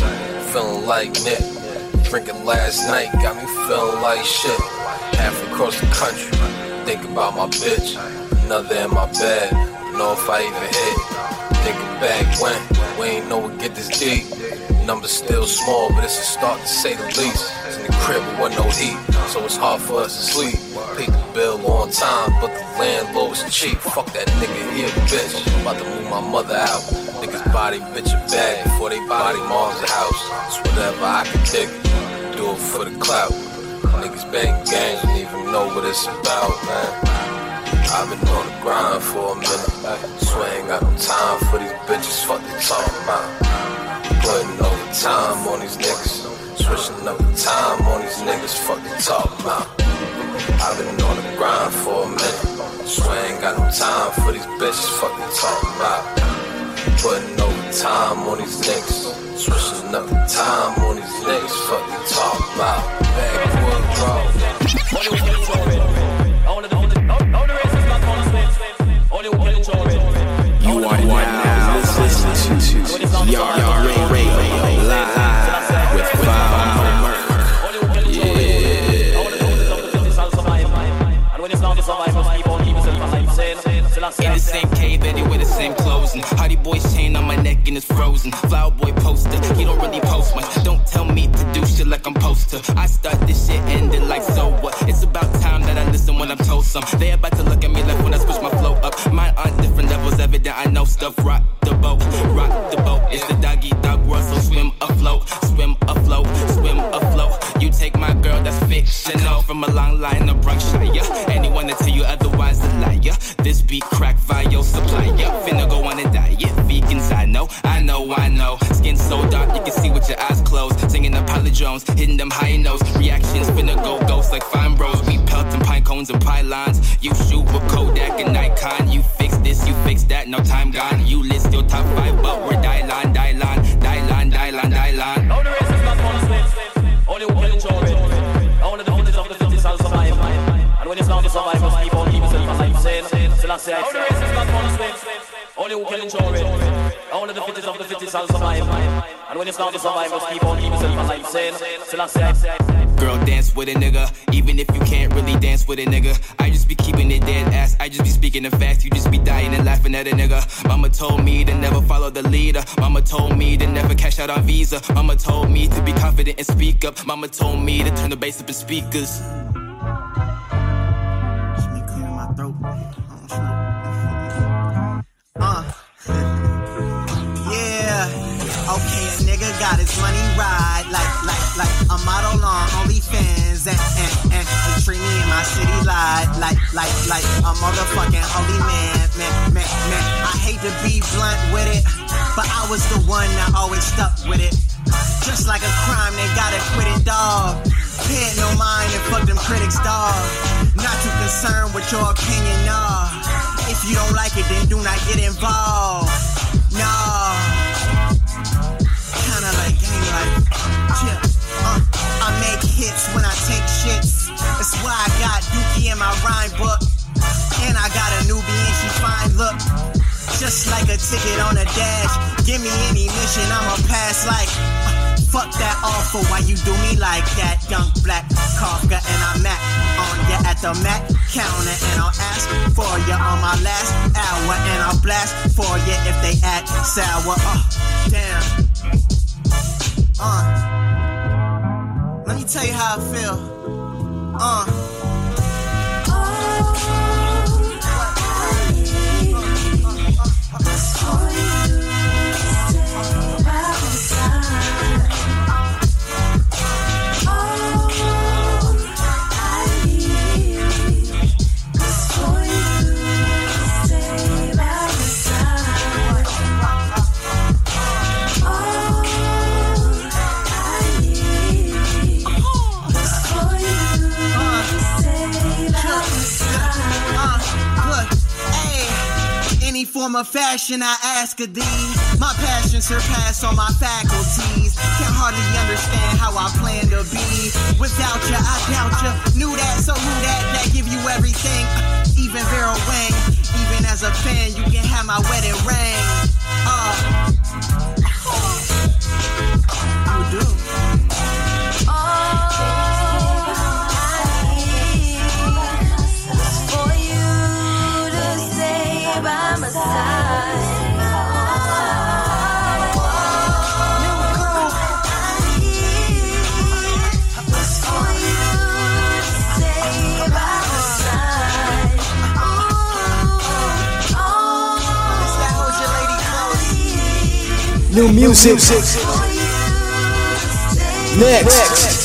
Feeling like Nick. Drinking last night got me feeling like shit. Half across the country, think about my bitch. Another in my bed, know if I even hit. Thinking back when we ain't know we get this deep. Numbers still small, but it's a start to say the least. It's in the crib, wasn't no heat, so it's hard for us to sleep. Paid the bill on time, but the landlord's cheap. Fuck that nigga, he a bitch. About to move my mother out. Niggas body bitch a bag before they body mom's a house. It's whatever I can take. Do it for the clout. Niggas bang gangs, don't even know what it's about, man. I've been on the grind for a minute. Swear ain't got no time for these bitches. Fuck they talking about. Putting over time on these niggas. Switching up the time on these niggas. Fuck they talking about. I've been on the grind for a minute. Swear ain't got no time for these bitches. Fuck they talking about. Putting over time on these niggas. Switching up the time on these niggas. Fuck they talking about. Backwood road. To Yard Ray Radio live with Foul Merc. In the same cave, anyway, the same Hardy Boy's chain on my neck and it's frozen. Flower Boy poster, he don't really post much. Don't tell me to do shit like I'm to. I start this shit, ended like so what? It's about time that I listen when I'm told some. They about to look at me like when I switch my flow up. Mine on different levels, evident. I know stuff. Rock the boat, rock the boat. It's the doggy dog world, so swim afloat, swim afloat, swim afloat. You take my girl that's fictional from a long line of Bronxshire. Anyone that tell you otherwise a liar. This beat crack via your supply. Finna go closed. Singing Apollo Jones, hitting them high notes. Reactions finna go ghost like fine bros. We pelting pine cones and pylons. You shoot with Kodak and Nikon. You fix this, you fix that, no time gone. Shall survive. And when it's down to survive, must keep on keeping yourself alive. Saying, still I say, Girl, dance with a nigga, even if you can't really dance with a nigga. I just be keeping it dead ass, I just be speaking the facts. You just be dying and laughing at a nigga. Mama told me to never follow the leader. Mama told me to never cash out on Visa. Mama told me to be confident and speak up. Mama told me to turn the bass up in speakers. Uh. got his money right, like like like a model on OnlyFans, and and and he treat me in my city life, like like like a motherfucking holy man, man man man. I hate to be blunt with it, but I was the one that always stuck with it. Just like a crime, they gotta quit it, dog. Pay it no mind and fuck them critics, dog. Not too concerned with your opinion, nah. If you don't like it, then do not get involved. Nah. Like chip. Uh, I make hits when I take shits. That's why I got Dookie in my rhyme book. And I got a newbie and she fine look. Just like a ticket on a dash. Give me any mission, I'ma pass like. uh, Fuck that awful, why you do me like that? Young black Kafka and I'm at on ya at the Mac counter and I'll ask for ya on my last hour and I'll blast for ya if they act sour. Oh, damn. Uh. Let me tell you how I feel. Uh. Form of fashion I ask of thee. My passion surpass all my faculties. Can't hardly understand how I plan to be. Without ya, I doubt ya. Knew that, so who that? That give you everything. Even Vera Wang. Even as a fan, you can have my wedding ring. Uh, New music. Next. It's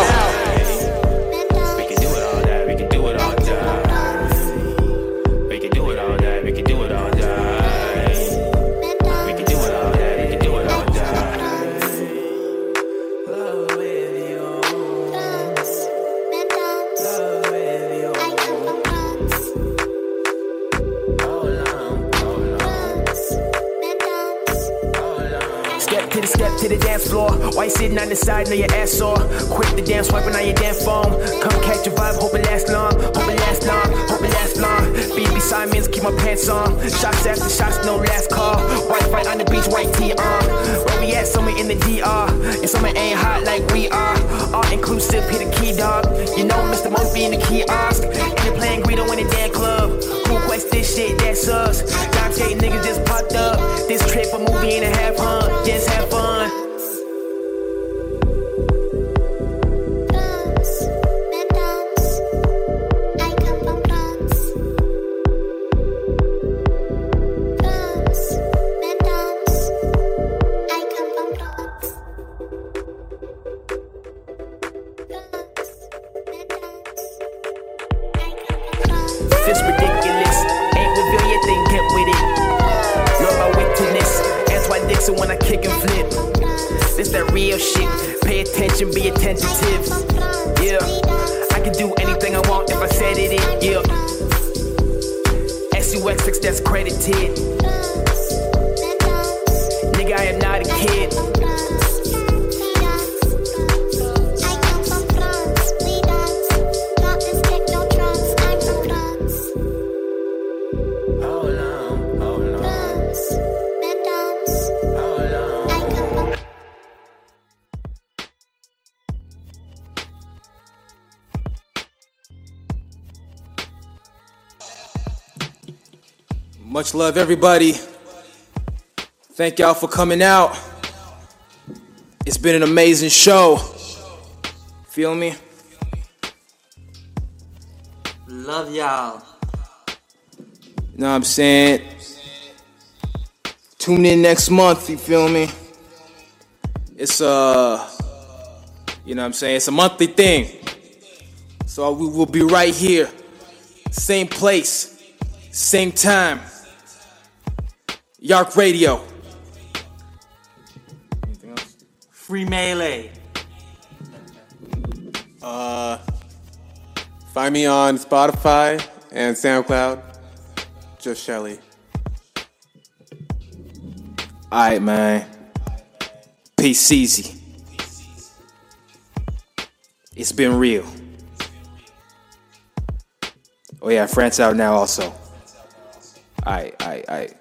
on know your ass sore? Quit the dance, swiping on your damn phone. Come catch a vibe, hope it lasts long. Hope it lasts long, hope it lasts long. BB Simons, keep my pants on. Shots after shots, no last call. White fight on the beach, white tee on. Where we at? Somewhere in the DR. And somewhere ain't hot like we are. All inclusive, hit a key dog. You know Mr. Murphy in the kiosk. And they playing Guido in the damn club. Who quest this shit? That's us. Dante niggas just popped up. This trip a movie and a half, huh? Just have fun. Much love, everybody. Thank y'all for coming out. It's been an amazing show. Feel me? Love y'all. You know what I'm saying? Tune in next month, you feel me? It's uh you know what I'm saying? It's a monthly thing. So we will be right here. Same place, same time. York Radio. Free melee. Uh, find me on Spotify and SoundCloud. Just Shelly. Alright, man. Peace easy. It's been real. Oh yeah, France out now also. Alright, alright, alright.